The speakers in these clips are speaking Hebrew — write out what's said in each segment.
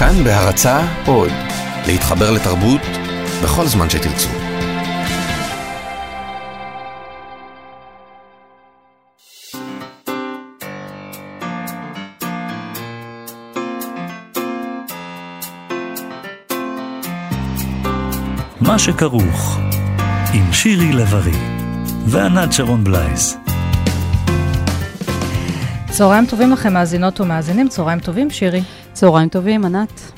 כאן בהרצה עוד, להתחבר לתרבות בכל זמן שתרצו. מה שכרוך, עם שירי לב-ארי וענת שרון בלייס. צהריים טובים לכם, מאזינות ומאזינים, צהריים טובים, שירי. צהריים טובים, ענת.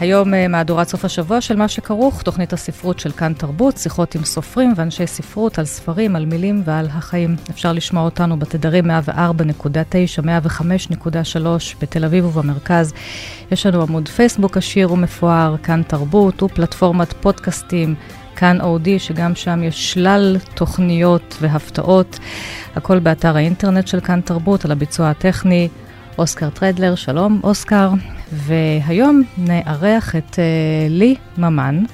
היום אה, מהדורת סוף השבוע של מה שכרוך, תוכנית הספרות של כאן תרבות, שיחות עם סופרים ואנשי ספרות על ספרים, על מילים ועל החיים. אפשר לשמוע אותנו בתדרים 104.9, 105.3 בתל אביב ובמרכז. יש לנו עמוד פייסבוק עשיר ומפואר, כאן תרבות, ופלטפורמת פודקאסטים. כאן אודי, שגם שם יש שלל תוכניות והפתעות. הכל באתר האינטרנט של כאן תרבות, על הביצוע הטכני. אוסקר טרדלר, שלום אוסקר. והיום נארח את uh, לי ממן,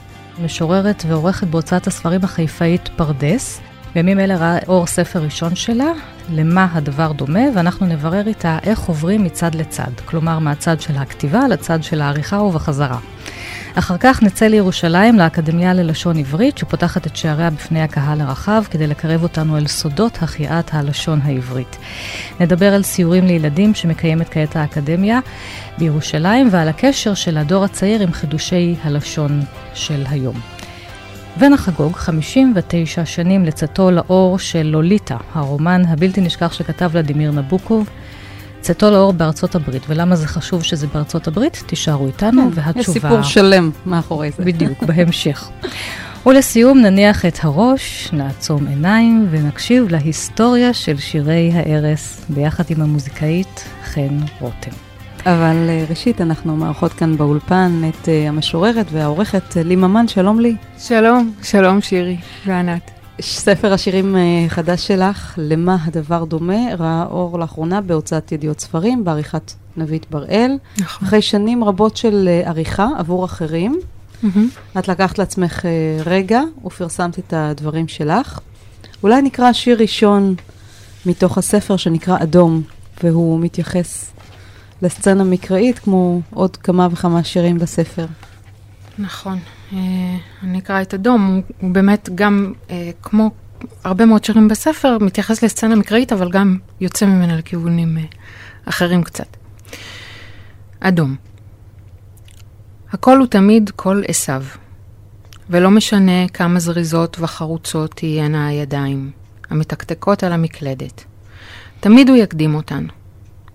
משוררת ועורכת בהוצאת הספרים החיפאית פרדס. בימים אלה ראה אור ספר ראשון שלה, למה הדבר דומה, ואנחנו נברר איתה איך עוברים מצד לצד, כלומר מהצד של הכתיבה לצד של העריכה ובחזרה. אחר כך נצא לירושלים, לאקדמיה ללשון עברית, שפותחת את שעריה בפני הקהל הרחב, כדי לקרב אותנו אל סודות החייאת הלשון העברית. נדבר על סיורים לילדים שמקיימת כעת האקדמיה בירושלים, ועל הקשר של הדור הצעיר עם חידושי הלשון של היום. ונחגוג 59 שנים לצאתו לאור של לוליטה, הרומן הבלתי נשכח שכתב ולדימיר נבוקוב. צאתו לאור בארצות הברית, ולמה זה חשוב שזה בארצות הברית? תישארו איתנו, כן, והתשובה... יש סיפור שלם מאחורי זה. בדיוק, בהמשך. ולסיום נניח את הראש, נעצום עיניים ונקשיב להיסטוריה של שירי הערש ביחד עם המוזיקאית חן רותם. אבל אה, ראשית, אנחנו מארחות כאן באולפן את אה, המשוררת והעורכת לי ממן, שלום לי. שלום, שלום שירי וענת. ספר השירים אה, חדש שלך, למה הדבר דומה, ראה אור לאחרונה בהוצאת ידיעות ספרים, בעריכת נבית בראל. נכון. אחרי שנים רבות של אה, עריכה עבור אחרים, mm-hmm. את לקחת לעצמך אה, רגע ופרסמת את הדברים שלך. אולי נקרא שיר ראשון מתוך הספר שנקרא אדום, והוא מתייחס לסצנה מקראית כמו עוד כמה וכמה שירים בספר. נכון. אה, אני אקרא את אדום, הוא באמת גם, אה, כמו הרבה מאוד שירים בספר, מתייחס לסצנה מקראית, אבל גם יוצא ממנה לכיוונים אה, אחרים קצת. אדום. הכל הוא תמיד קול עשיו, ולא משנה כמה זריזות וחרוצות תהיינה הידיים, המתקתקות על המקלדת. תמיד הוא יקדים אותן,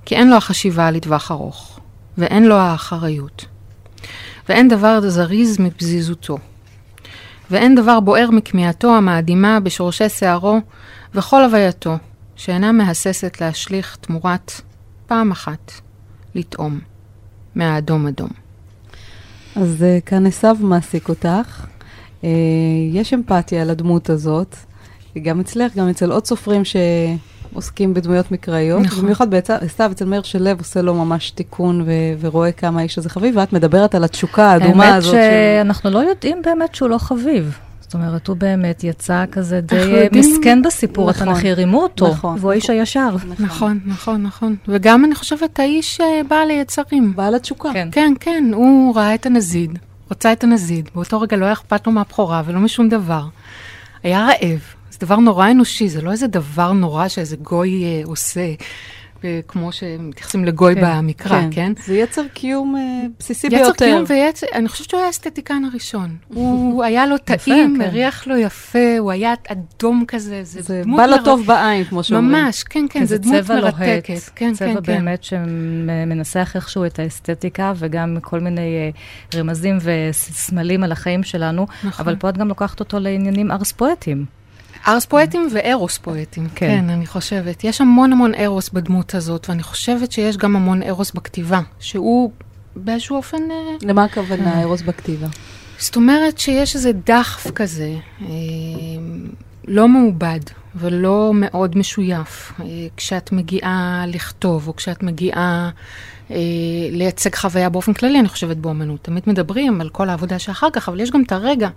כי אין לו החשיבה לטווח ארוך, ואין לו האחריות. ואין דבר זריז מפזיזותו. ואין דבר בוער מכמיהתו המאדימה בשורשי שערו, וכל הווייתו, שאינה מהססת להשליך תמורת פעם אחת, לטעום, מהאדום אדום. אז uh, כאן עשו מעסיק אותך. Uh, יש אמפתיה לדמות הזאת, גם אצלך, גם אצל עוד סופרים ש... עוסקים בדמויות מקראיות. נכון. במיוחד סתיו, אצל מאיר שלו עושה לו ממש תיקון ו- ורואה כמה האיש הזה חביב, ואת מדברת על התשוקה האדומה הזאת. האמת שאנחנו לא יודעים באמת שהוא לא חביב. זאת אומרת, הוא באמת יצא כזה די מסכן בסיפור, נכון, התנ"כי רימו אותו, נכון, והוא האיש הישר. נכון, נכון, נכון, נכון. וגם אני חושבת, האיש אה, בעל היצרים. בעל התשוקה. כן, כן, כן, הוא ראה את הנזיד, רצה את הנזיד, באותו רגע לא היה אכפת לו מהבכורה ולא משום דבר. היה רעב, זה דבר נורא אנושי, זה לא איזה דבר נורא שאיזה גוי אה, עושה. כמו שמתייחסים לגוי כן, במקרא, כן? כן? זה יצר קיום אה, בסיסי יצר ביותר. יצר קיום ויצר, אני חושבת שהוא היה האסתטיקן הראשון. הוא היה לו טעים, כן. הריח לו יפה, הוא היה אדום כזה, זה, זה דמות... בא לו טוב בעין, כמו שאומרים. ממש, כן, כן, זה דמות מרתקת. כן, צבע כן, באמת כן. שמנסח איכשהו את האסתטיקה, וגם כל מיני uh, רמזים וסמלים על החיים שלנו, נכון. אבל פה את גם לוקחת אותו לעניינים ארס פואטיים. ארס פואטים וארוס פואטים, כן. כן, אני חושבת. יש המון המון ארוס בדמות הזאת, ואני חושבת שיש גם המון ארוס בכתיבה, שהוא באיזשהו אופן... אה, למה הכוונה אה, ארוס בכתיבה? זאת אומרת שיש איזה דחף כזה, אה, לא מעובד ולא מאוד משויף, אה, כשאת מגיעה לכתוב, או כשאת מגיעה אה, לייצג חוויה באופן כללי, אני חושבת באומנות. תמיד מדברים על כל העבודה שאחר כך, אבל יש גם את הרגע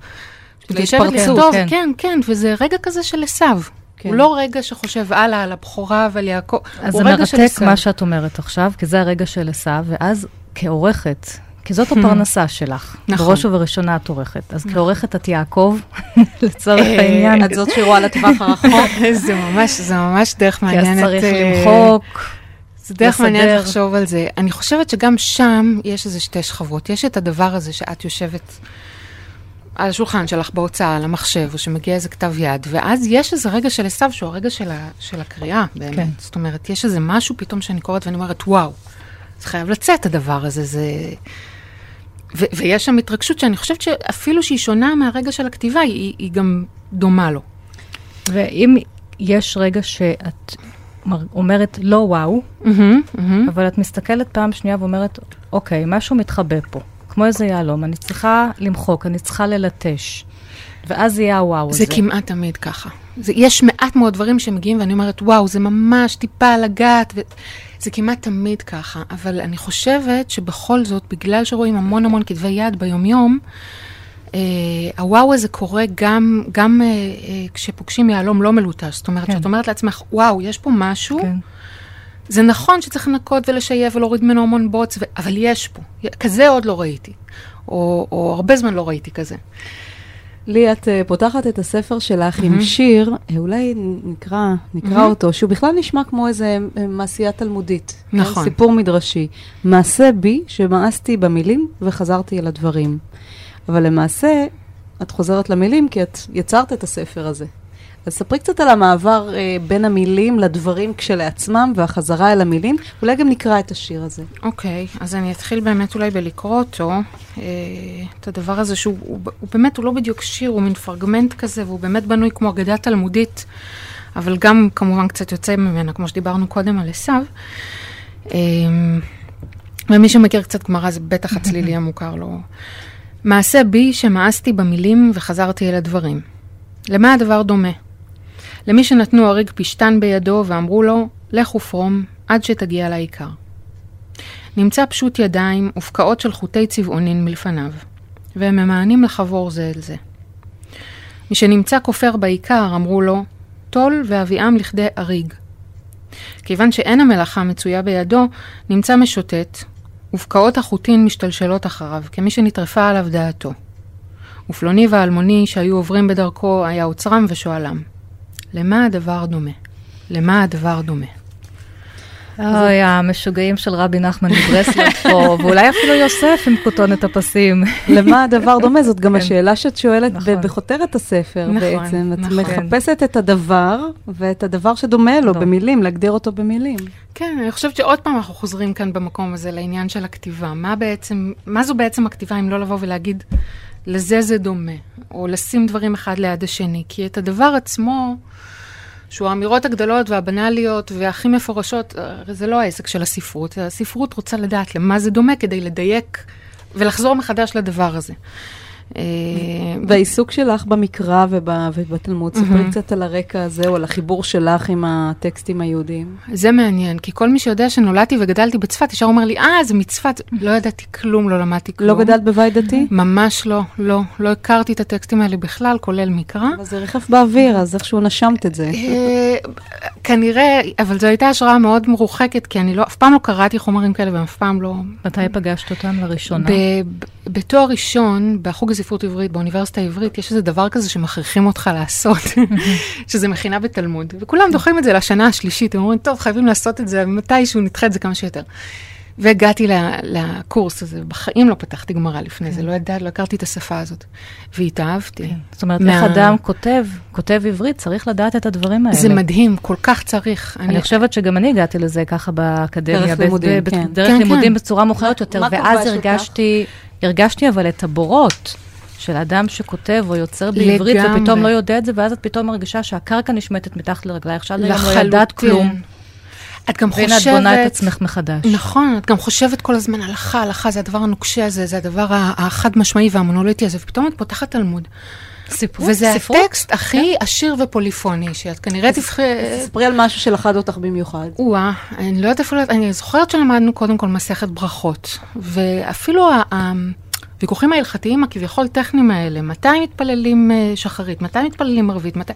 להתפרצות, כן. כן, כן, וזה רגע כזה של עשיו. כן. הוא לא רגע שחושב הלאה על הבכורה ועל יעקב, הוא רגע של עשיו. אז זה מרתק מה שאת אומרת עכשיו, כי זה הרגע של עשיו, ואז כעורכת, כי זאת הפרנסה שלך. נכון. בראש ובראשונה את עורכת. אז כעורכת את יעקב, לצורך העניין. את זאת שרואה לטווח הרחוק. זה ממש, זה ממש דרך כי אז מעניינת. צריך אה, למחוק. זה דרך. מעניינת לחשוב על זה. אני חושבת שגם שם יש איזה שתי שכבות. יש את הדבר הזה שאת יושבת על השולחן שלך בהוצאה, על המחשב, או שמגיע איזה כתב יד, ואז יש איזה רגע של עשיו שהוא הרגע של, ה, של הקריאה, באמת. כן. זאת אומרת, יש איזה משהו פתאום שאני קוראת ואני אומרת, וואו, זה חייב לצאת הדבר הזה, זה... ו- ויש שם התרגשות שאני חושבת שאפילו שהיא שונה מהרגע של הכתיבה, היא, היא גם דומה לו. ואם יש רגע שאת מר- אומרת לא וואו, אבל את מסתכלת פעם שנייה ואומרת, אוקיי, משהו מתחבא פה, כמו איזה יהלום, אני צריכה למחוק, אני צריכה ללטש. ואז יהיה הוואו הזה. זה כמעט תמיד ככה. זה, יש מעט מאוד דברים שמגיעים ואני אומרת, וואו, זה ממש טיפה לגעת, ו... זה כמעט תמיד ככה. אבל אני חושבת שבכל זאת, בגלל שרואים המון המון כתבי יד ביומיום, אה, הוואו הזה קורה גם, גם אה, אה, כשפוגשים יהלום לא מלוטש. זאת אומרת, כן. שאת אומרת לעצמך, וואו, יש פה משהו, כן. זה נכון שצריך לנקות ולשייף ולהוריד ממנו המון בוץ, ו... אבל יש פה. כזה עוד לא ראיתי. או, או הרבה זמן לא ראיתי כזה. לי, את uh, פותחת את הספר שלך עם שיר, אה, אולי נקרא, נקרא אותו, שהוא בכלל נשמע כמו איזה אה, מעשייה תלמודית. נכון. סיפור מדרשי. מעשה בי שמאסתי במילים וחזרתי אל הדברים. אבל למעשה, את חוזרת למילים כי את יצרת את הספר הזה. אז ספרי קצת על המעבר אה, בין המילים לדברים כשלעצמם והחזרה אל המילים. אולי גם נקרא את השיר הזה. אוקיי, אז אני אתחיל באמת אולי בלקרוא אותו, אה, את הדבר הזה שהוא הוא, הוא באמת, הוא לא בדיוק שיר, הוא מין פרגמנט כזה, והוא באמת בנוי כמו אגדה תלמודית, אבל גם כמובן קצת יוצא ממנה, כמו שדיברנו קודם על עשיו. אה, ומי שמכיר קצת גמרא, זה בטח הצליל יהיה מוכר לו. מעשה בי שמאסתי במילים וחזרתי אל הדברים. למה הדבר דומה? למי שנתנו אריג פשתן בידו ואמרו לו, לך ופרום עד שתגיע לעיקר. נמצא פשוט ידיים ופקעות של חוטי צבעונין מלפניו, והם ממאנים לחבור זה אל זה. משנמצא כופר בעיקר, אמרו לו, טול והביאם לכדי אריג. כיוון שאין המלאכה מצויה בידו, נמצא משוטט, ופקעות החוטין משתלשלות אחריו, כמי שנטרפה עליו דעתו. ופלוני ואלמוני שהיו עוברים בדרכו, היה עוצרם ושואלם, למה הדבר דומה? למה הדבר דומה? אוי, המשוגעים של רבי נחמן מברסלב פה, ואולי אפילו יוסף עם כותונת הפסים. למה הדבר דומה? זאת גם כן. השאלה שאת שואלת נכון. ב- בכותרת הספר נכון, בעצם. את נכון. מחפשת את הדבר ואת הדבר שדומה לו לא. במילים, להגדיר אותו במילים. כן, אני חושבת שעוד פעם אנחנו חוזרים כאן במקום הזה לעניין של הכתיבה. מה בעצם, מה זו בעצם הכתיבה אם לא לבוא ולהגיד, לזה זה דומה, או לשים דברים אחד ליד השני, כי את הדבר עצמו, שהוא האמירות הגדולות והבנאליות והכי מפורשות, הרי זה לא העסק של הספרות, הספרות רוצה לדעת למה זה דומה כדי לדייק ולחזור מחדש לדבר הזה. אה, והעיסוק שלך במקרא וב- ובתלמוד, ספרי קצת על הרקע הזה, או על החיבור שלך עם הטקסטים היהודיים. זה מעניין, כי כל מי שיודע שנולדתי וגדלתי בצפת, ישר אומר לי, אה, זה מצפת. לא ידעתי כלום, לא למדתי כלום. לא גדלת בבית דתי? ממש לא, לא. לא הכרתי את הטקסטים האלה בכלל, כולל מקרא. אבל זה ריחף באוויר, אז איכשהו נשמת את זה. אה, כנראה, אבל זו הייתה השראה מאוד מרוחקת, כי אני לא, אף פעם לא קראתי חומרים כאלה, ואף פעם לא... מתי פגשת אותם לראשונה? בתואר ראשון, בחוג לספרות עברית, באוניברסיטה העברית, יש איזה דבר כזה שמכריחים אותך לעשות, שזה מכינה בתלמוד. וכולם דוחים את זה לשנה השלישית, הם אומרים, טוב, חייבים לעשות את זה, מתישהו נדחה את זה כמה שיותר. והגעתי לקורס הזה, בחיים לא פתחתי גמרא לפני זה, לא ידעתי, לא הכרתי את השפה הזאת. והתאהבתי. זאת אומרת, מה- איך אדם כותב, כותב עברית, צריך לדעת את הדברים האלה. זה מדהים, כל כך צריך. אני חושבת שגם אני הגעתי לזה ככה באקדמיה. דרך ב- לימודים, ב- כן. דרך כן, לימודים כן. בצורה מאוחרת יותר, מה ואז? הרגשתי, הרגשתי אבל את הבורות. של אדם שכותב או יוצר בעברית, לגמרי. ופתאום לא יודע את זה, ואז את פתאום מרגישה שהקרקע נשמטת מתחת לרגלייך, גם לא. ידעת כלום, את גם והנה את חושבת... בונה את עצמך מחדש. נכון, את גם חושבת כל הזמן הלכה, הלכה, זה הדבר הנוקשה הזה, זה הדבר החד משמעי והמונוליטי הזה, ופתאום את פותחת תלמוד. ספרות, וזה ספרות. כן. הטקסט הכי עשיר ופוליפוני, שאת כנראה תבחר... ספרי על משהו שלכד אותך במיוחד. או-אה, אני לא יודעת אפילו, אני זוכרת שלמדנו קודם כל מסכת ברכות, ואפילו. ה- הוויכוחים ההלכתיים הכביכול טכניים האלה, מתי מתפללים אה, שחרית, מתי מתפללים ערבית, מתי...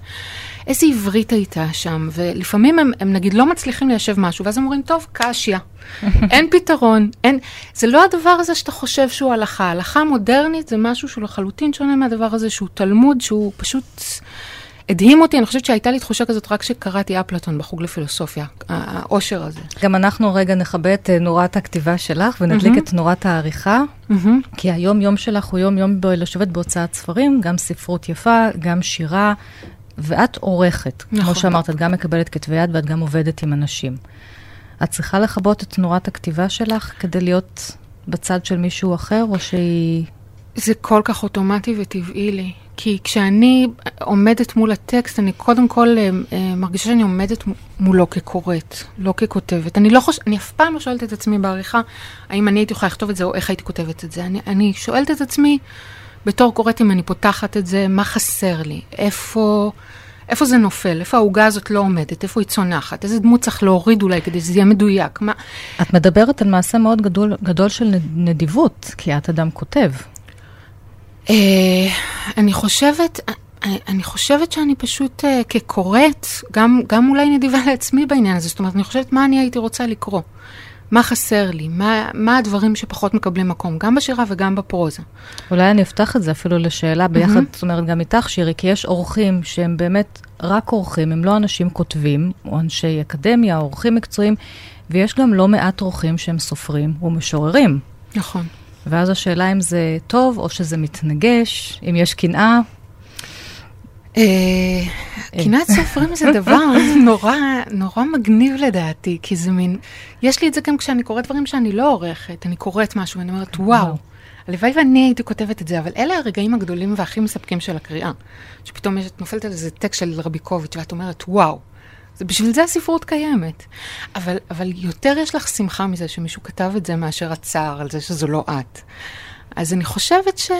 איזה עברית הייתה שם, ולפעמים הם, הם נגיד לא מצליחים ליישב משהו, ואז הם אומרים, טוב, קשיא, אין פתרון, אין... זה לא הדבר הזה שאתה חושב שהוא הלכה. הלכה מודרנית זה משהו שהוא לחלוטין שונה מהדבר הזה, שהוא תלמוד, שהוא פשוט... הדהים אותי, אני חושבת שהייתה לי תחושה כזאת רק כשקראתי אפלטון בחוג לפילוסופיה, העושר הזה. גם אנחנו רגע נכבה את נורת הכתיבה שלך ונדליק mm-hmm. את נורת העריכה, mm-hmm. כי היום-יום שלך הוא יום-יום לשבת בהוצאת ספרים, גם ספרות יפה, גם שירה, ואת עורכת. נכון. כמו שאמרת, את גם מקבלת כתבי יד ואת גם עובדת עם אנשים. את צריכה לכבות את נורת הכתיבה שלך כדי להיות בצד של מישהו אחר, או שהיא... זה כל כך אוטומטי וטבעי לי. כי כשאני עומדת מול הטקסט, אני קודם כל אה, אה, מרגישה שאני עומדת מולו כקוראת, לא ככותבת. אני לא חוש... אני אף פעם לא שואלת את עצמי בעריכה, האם אני הייתי יכולה לכתוב את זה או איך הייתי כותבת את זה. אני, אני שואלת את עצמי, בתור קוראת, אם אני פותחת את זה, מה חסר לי? איפה... איפה זה נופל? איפה העוגה הזאת לא עומדת? איפה היא צונחת? איזה דמות צריך להוריד אולי כדי שזה יהיה מדויק? מה... את מדברת על מעשה מאוד גדול, גדול של נדיבות, כי את אדם כותב. אה, אני חושבת, אה, אני חושבת שאני פשוט uh, כקוראת, גם, גם אולי נדיבה לעצמי בעניין הזה, זאת אומרת, אני חושבת מה אני הייתי רוצה לקרוא. מה חסר לי? מה, מה הדברים שפחות מקבלים מקום, גם בשירה וגם בפרוזה? אולי אני אפתח את זה אפילו לשאלה ביחד, mm-hmm. זאת אומרת, גם איתך, שירי, כי יש אורחים שהם באמת רק אורחים, הם לא אנשים כותבים, או אנשי אקדמיה, או אורחים מקצועיים, ויש גם לא מעט אורחים שהם סופרים ומשוררים. נכון. ואז השאלה אם זה טוב או שזה מתנגש, אם יש קנאה. אה, קנאת סופרים זה דבר נורא, נורא מגניב לדעתי, כי זה מין, יש לי את זה גם כשאני קוראת דברים שאני לא עורכת, אני קוראת משהו ואני אומרת, וואו, הלוואי ואני הייתי כותבת את זה, אבל אלה הרגעים הגדולים והכי מספקים של הקריאה. שפתאום את נופלת על איזה טקסט של רביקוביץ' ואת אומרת, וואו, זה, בשביל זה הספרות קיימת. אבל, אבל יותר יש לך שמחה מזה שמישהו כתב את זה מאשר הצער על זה שזו לא את. אז אני חושבת ש...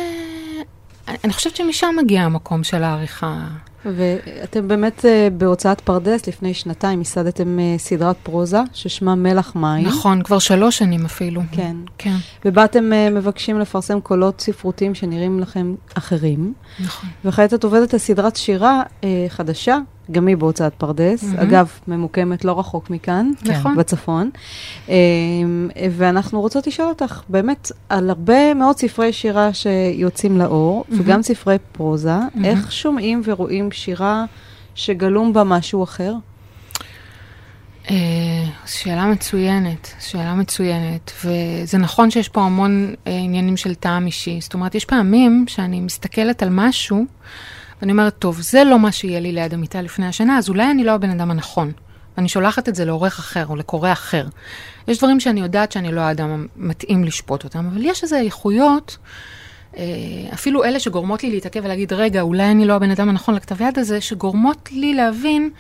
אני חושבת שמשם מגיע המקום של העריכה. ואתם באמת אה, בהוצאת פרדס, לפני שנתיים ייסדתם אה, סדרת פרוזה ששמה מלח מים. נכון, כבר שלוש שנים אפילו. כן. כן. ובה אתם אה, מבקשים לפרסם קולות ספרותיים שנראים לכם אחרים. נכון. וכעת את עובדת על סדרת שירה חדשה, גם היא בהוצאת פרדס, mm-hmm. אגב, ממוקמת לא רחוק מכאן, נכון. בצפון. אמ, ואנחנו רוצות לשאול אותך באמת על הרבה מאוד ספרי שירה שיוצאים לאור, mm-hmm. וגם ספרי פרוזה, mm-hmm. איך שומעים ורואים שירה שגלום בה משהו אחר? Uh, שאלה מצוינת, שאלה מצוינת, וזה נכון שיש פה המון uh, עניינים של טעם אישי. זאת אומרת, יש פעמים שאני מסתכלת על משהו, ואני אומרת, טוב, זה לא מה שיהיה לי ליד המיטה לפני השנה, אז אולי אני לא הבן אדם הנכון. ואני שולחת את זה לעורך אחר או לקורא אחר. יש דברים שאני יודעת שאני לא האדם המתאים לשפוט אותם, אבל יש איזה איכויות, אה, אפילו אלה שגורמות לי להתעכב ולהגיד, רגע, אולי אני לא הבן אדם הנכון לכתב יד הזה, שגורמות לי להבין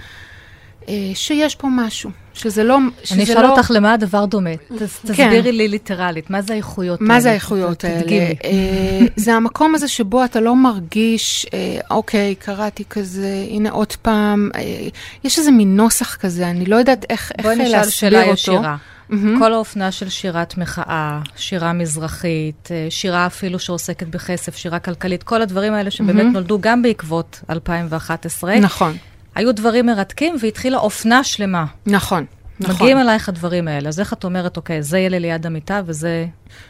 שיש פה משהו, שזה לא... אני אשאל לא... אותך למה הדבר דומה. כן. תסבירי לי ליטרלית, מה זה האיכויות האלה? מה זה האיכויות האלה? תדגימי. אה, זה המקום הזה שבו אתה לא מרגיש, אה, אוקיי, קראתי כזה, הנה עוד פעם, יש איזה מין נוסח כזה, אני לא יודעת איך להסביר אותו. בואי נשאל שאלה ישירה. Mm-hmm. כל האופנה של שירת מחאה, שירה מזרחית, שירה אפילו שעוסקת בכסף, שירה כלכלית, כל הדברים האלה שבאמת mm-hmm. נולדו גם בעקבות 2011. נכון. היו דברים מרתקים והתחילה אופנה שלמה. נכון. נכון. מגיעים אלייך הדברים האלה, אז איך את אומרת, אוקיי, זה לי ליד המיטה וזה...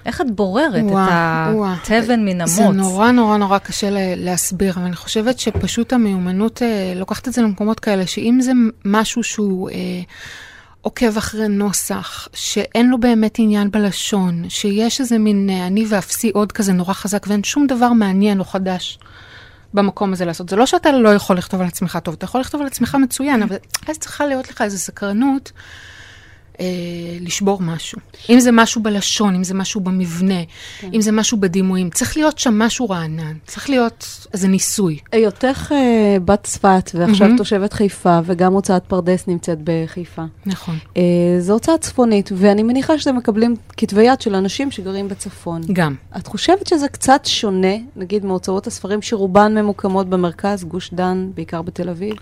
איך את בוררת ווא, את התבן מן המוץ? זה נורא נורא נורא קשה להסביר, אבל אני חושבת שפשוט המיומנות אה, לוקחת את זה למקומות כאלה, שאם זה משהו שהוא... אה, עוקב אחרי נוסח, שאין לו באמת עניין בלשון, שיש איזה מין אה, אני ואפסי עוד כזה נורא חזק ואין שום דבר מעניין או חדש במקום הזה לעשות. זה לא שאתה לא יכול לכתוב על עצמך טוב, אתה יכול לכתוב על עצמך מצוין, אבל אז צריכה להיות לך איזו סקרנות אה, לשבור משהו. אם זה משהו בלשון, אם זה משהו במבנה, כן. אם זה משהו בדימויים, צריך להיות שם משהו רענן, צריך להיות איזה ניסוי. היותך אה, בת צפת, ועכשיו mm-hmm. תושבת חיפה, וגם הוצאת פרדס נמצאת בחיפה. נכון. אה, זו הוצאה צפונית, ואני מניחה שאתם מקבלים כתבי יד של אנשים שגרים בצפון. גם. את חושבת שזה קצת שונה, נגיד, מהוצאות הספרים שרובן ממוקמות במרכז, גוש דן, בעיקר בתל אביב?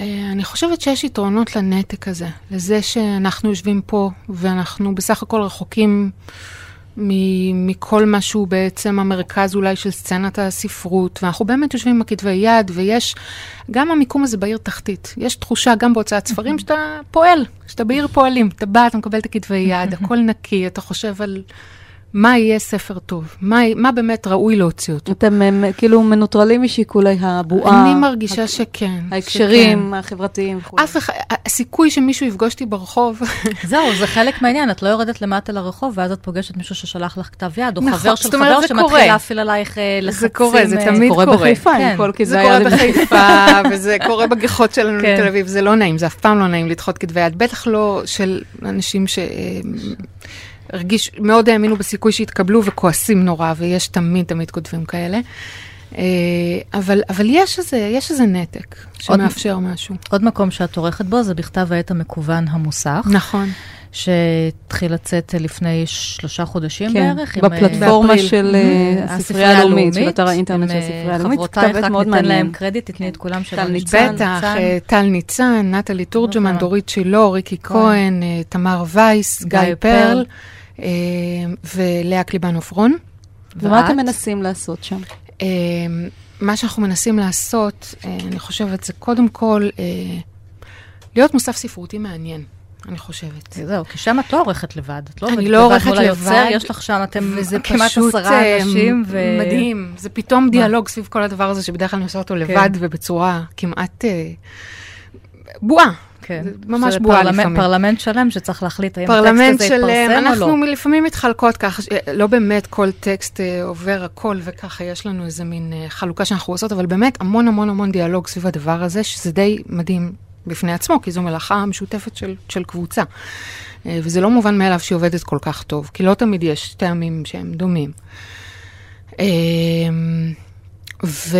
אה, אני חושבת שיש יתרונות לנתק הזה, לזה שאנחנו יושבים פה ואנחנו בסך הכל רחוקים מכל מה שהוא בעצם המרכז אולי של סצנת הספרות, ואנחנו באמת יושבים עם הכתבי יד, ויש, גם המיקום הזה בעיר תחתית. יש תחושה גם בהוצאת ספרים שאתה פועל, שאתה בעיר פועלים. אתה בא, אתה מקבל את הכתבי יד, הכל נקי, אתה חושב על... מה יהיה ספר טוב? מה, מה באמת ראוי להוציא אותו? אתם הם, כאילו מנוטרלים משיקולי הבועה. אני מרגישה הק... שכן. ההקשרים שכן. החברתיים וכו'. אף אחד, הסיכוי שמישהו יפגוש אותי ברחוב. זהו, זה חלק מהעניין, את לא יורדת למטה לרחוב, ואז את פוגשת מישהו ששלח לך כתב יד, או נכון, חבר של חבר שמתחיל להפעיל עלייך לחצים. זה קורה, זה תמיד קורה. זה קורה בחיפה, כן. כל כתבי יד. זה קורה בחיפה, וזה קורה בגיחות שלנו כן. בתל אביב, זה לא נעים, זה אף פעם לא נעים לדחות כתבי יד, בטח לא של אנשים ש... הרגיש, מאוד האמינו בסיכוי שיתקבלו וכועסים נורא, ויש תמיד תמיד כותבים כאלה. אה, אבל, אבל יש, איזה, יש איזה נתק שמאפשר עוד, משהו. עוד מקום שאת עורכת בו זה בכתב העת המקוון המוסך. נכון. שהתחיל לצאת לפני שלושה חודשים כן, בערך. כן, בפלטפורמה עם, של mm-hmm. הספרייה הלאומית, של אתר האינטרנט של הספרייה הלאומית. חברותייך, רק ניתן להם קרדיט, תתני את כולם של ניצן. בטח, טל ניצן, נטלי תורג'מן, דורית שילה, ריקי כהן, תמר וייס, גיא פרל. אה, ולאה קליבן עופרון. ומה אתם מנסים לעשות שם? אה, מה שאנחנו מנסים לעשות, אה, אני חושבת, זה קודם כל להיות מוסף ספרותי מעניין. אני חושבת. זהו, כי שם את לא עורכת לבד. את לא אני לא עורכת לבד. היוצר, יש לך שם, אתם כמעט עשרה אנשים. ו... מדהים. זה פתאום דיאלוג סביב כל הדבר הזה, שבדרך כלל אני עושה אותו כן. לבד ובצורה כמעט בועה. כן. זה ממש בועה לפעמים. פרלמנט שלם שצריך להחליט האם הטקסט הזה יתפרסם או לא. אנחנו לפעמים מתחלקות ככה, לא באמת כל טקסט אה, עובר הכל וככה, יש לנו איזה מין אה, חלוקה שאנחנו עושות, אבל באמת המון המון המון דיאלוג סביב הדבר הזה, שזה די מדהים בפני עצמו, כי זו מלאכה משותפת של, של קבוצה. אה, וזה לא מובן מאליו שהיא עובדת כל כך טוב, כי לא תמיד יש טעמים שהם דומים. ו...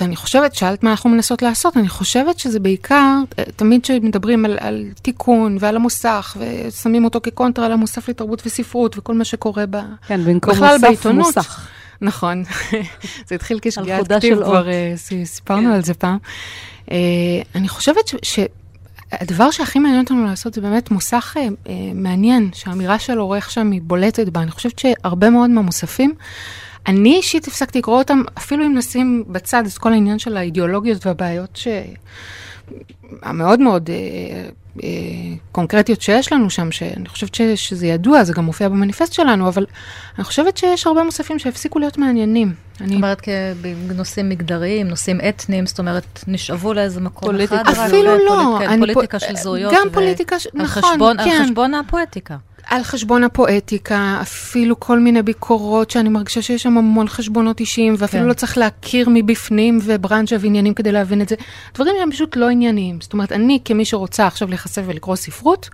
ואני חושבת, שאלת מה אנחנו מנסות לעשות, אני חושבת שזה בעיקר, תמיד כשמדברים על, על תיקון ועל המוסך, ושמים אותו כקונטרה למוסף לתרבות וספרות, וכל מה שקורה ב... כן, במקום מוסף, בעיתונות. מוסך. נכון, זה התחיל כשגיאת כתיב, כבר uh, סיפרנו כן. על זה פעם. Uh, אני חושבת ש... ש... הדבר שהכי מעניין אותנו לעשות זה באמת מוסך uh, מעניין, שהאמירה של עורך שם היא בולטת בה. אני חושבת שהרבה מאוד מהמוספים, אני אישית הפסקתי לקרוא אותם, אפילו אם נשים בצד את כל העניין של האידיאולוגיות והבעיות ש... המאוד מאוד אה, אה, קונקרטיות שיש לנו שם, שאני חושבת ש, שזה ידוע, זה גם מופיע במניפסט שלנו, אבל אני חושבת שיש הרבה מוספים שהפסיקו להיות מעניינים. זאת אומרת, בנושאים מגדריים, נושאים אתניים, זאת אומרת, נשאבו לאיזה מקום פוליטיקה. אחד. אפילו לא. פוליט, כן, פוליטיקה פ... של זהויות. גם פוליטיקה, נכון, חשבון, כן. על חשבון הפואטיקה. על חשבון הפואטיקה, אפילו כל מיני ביקורות שאני מרגישה שיש שם המון חשבונות אישיים, ואפילו כן. לא צריך להכיר מבפנים וברנז'ה ועניינים כדי להבין את זה. דברים שהם פשוט לא ענייניים. זאת אומרת, אני כמי שרוצה עכשיו להיחשף ולקרוא ספרות,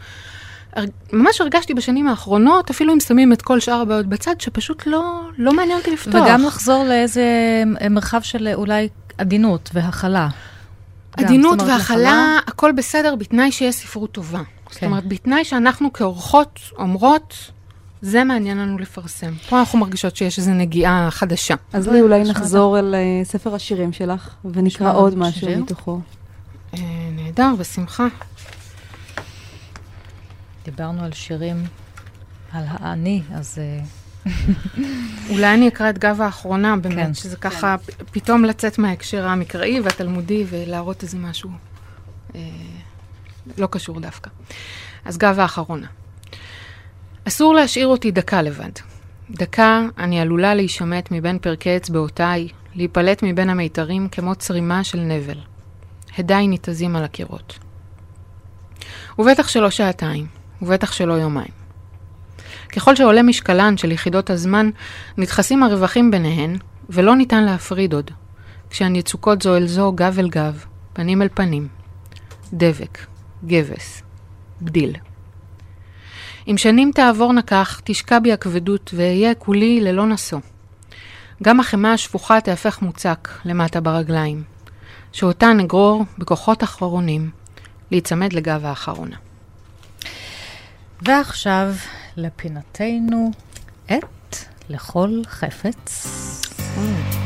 ממש הרגשתי בשנים האחרונות, אפילו אם שמים את כל שאר הבעיות בצד, שפשוט לא, לא מעניין אותי לפתוח. וגם לחזור לאיזה מרחב של אולי עדינות והכלה. עדינות והכלה, הכל בסדר, בתנאי שיש ספרות טובה. זאת כן. אומרת, בתנאי שאנחנו כאורחות אומרות, זה מעניין לנו לפרסם. פה אנחנו מרגישות שיש איזו נגיעה חדשה. אז לי אולי נחזור אל uh, ספר השירים שלך, ונקרא עוד משהו שיר? מתוכו. Uh, נהדר, בשמחה. דיברנו על שירים, על האני, אז... Uh... אולי אני אקרא את גב האחרונה, באמת, כן. שזה ככה כן. פתאום לצאת מההקשר המקראי והתלמודי ולהראות איזה משהו. לא קשור דווקא. אז גב האחרונה. אסור להשאיר אותי דקה לבד. דקה אני עלולה להישמט מבין פרקי אצבעותיי, להיפלט מבין המיתרים כמו צרימה של נבל. הדיי ניתזים על הקירות. ובטח שלא שעתיים, ובטח שלא יומיים. ככל שעולה משקלן של יחידות הזמן, נדחסים הרווחים ביניהן, ולא ניתן להפריד עוד, כשהן יצוקות זו אל זו גב אל גב, פנים אל פנים. דבק, גבס, בדיל. אם שנים תעבורנה כך, תשקע בי הכבדות, ואהיה כולי ללא נשוא. גם החמאה השפוכה תהפך מוצק למטה ברגליים, שאותה נגרור בכוחות אחרונים להיצמד לגב האחרונה. ועכשיו לפינתנו את לכל חפץ. Mm.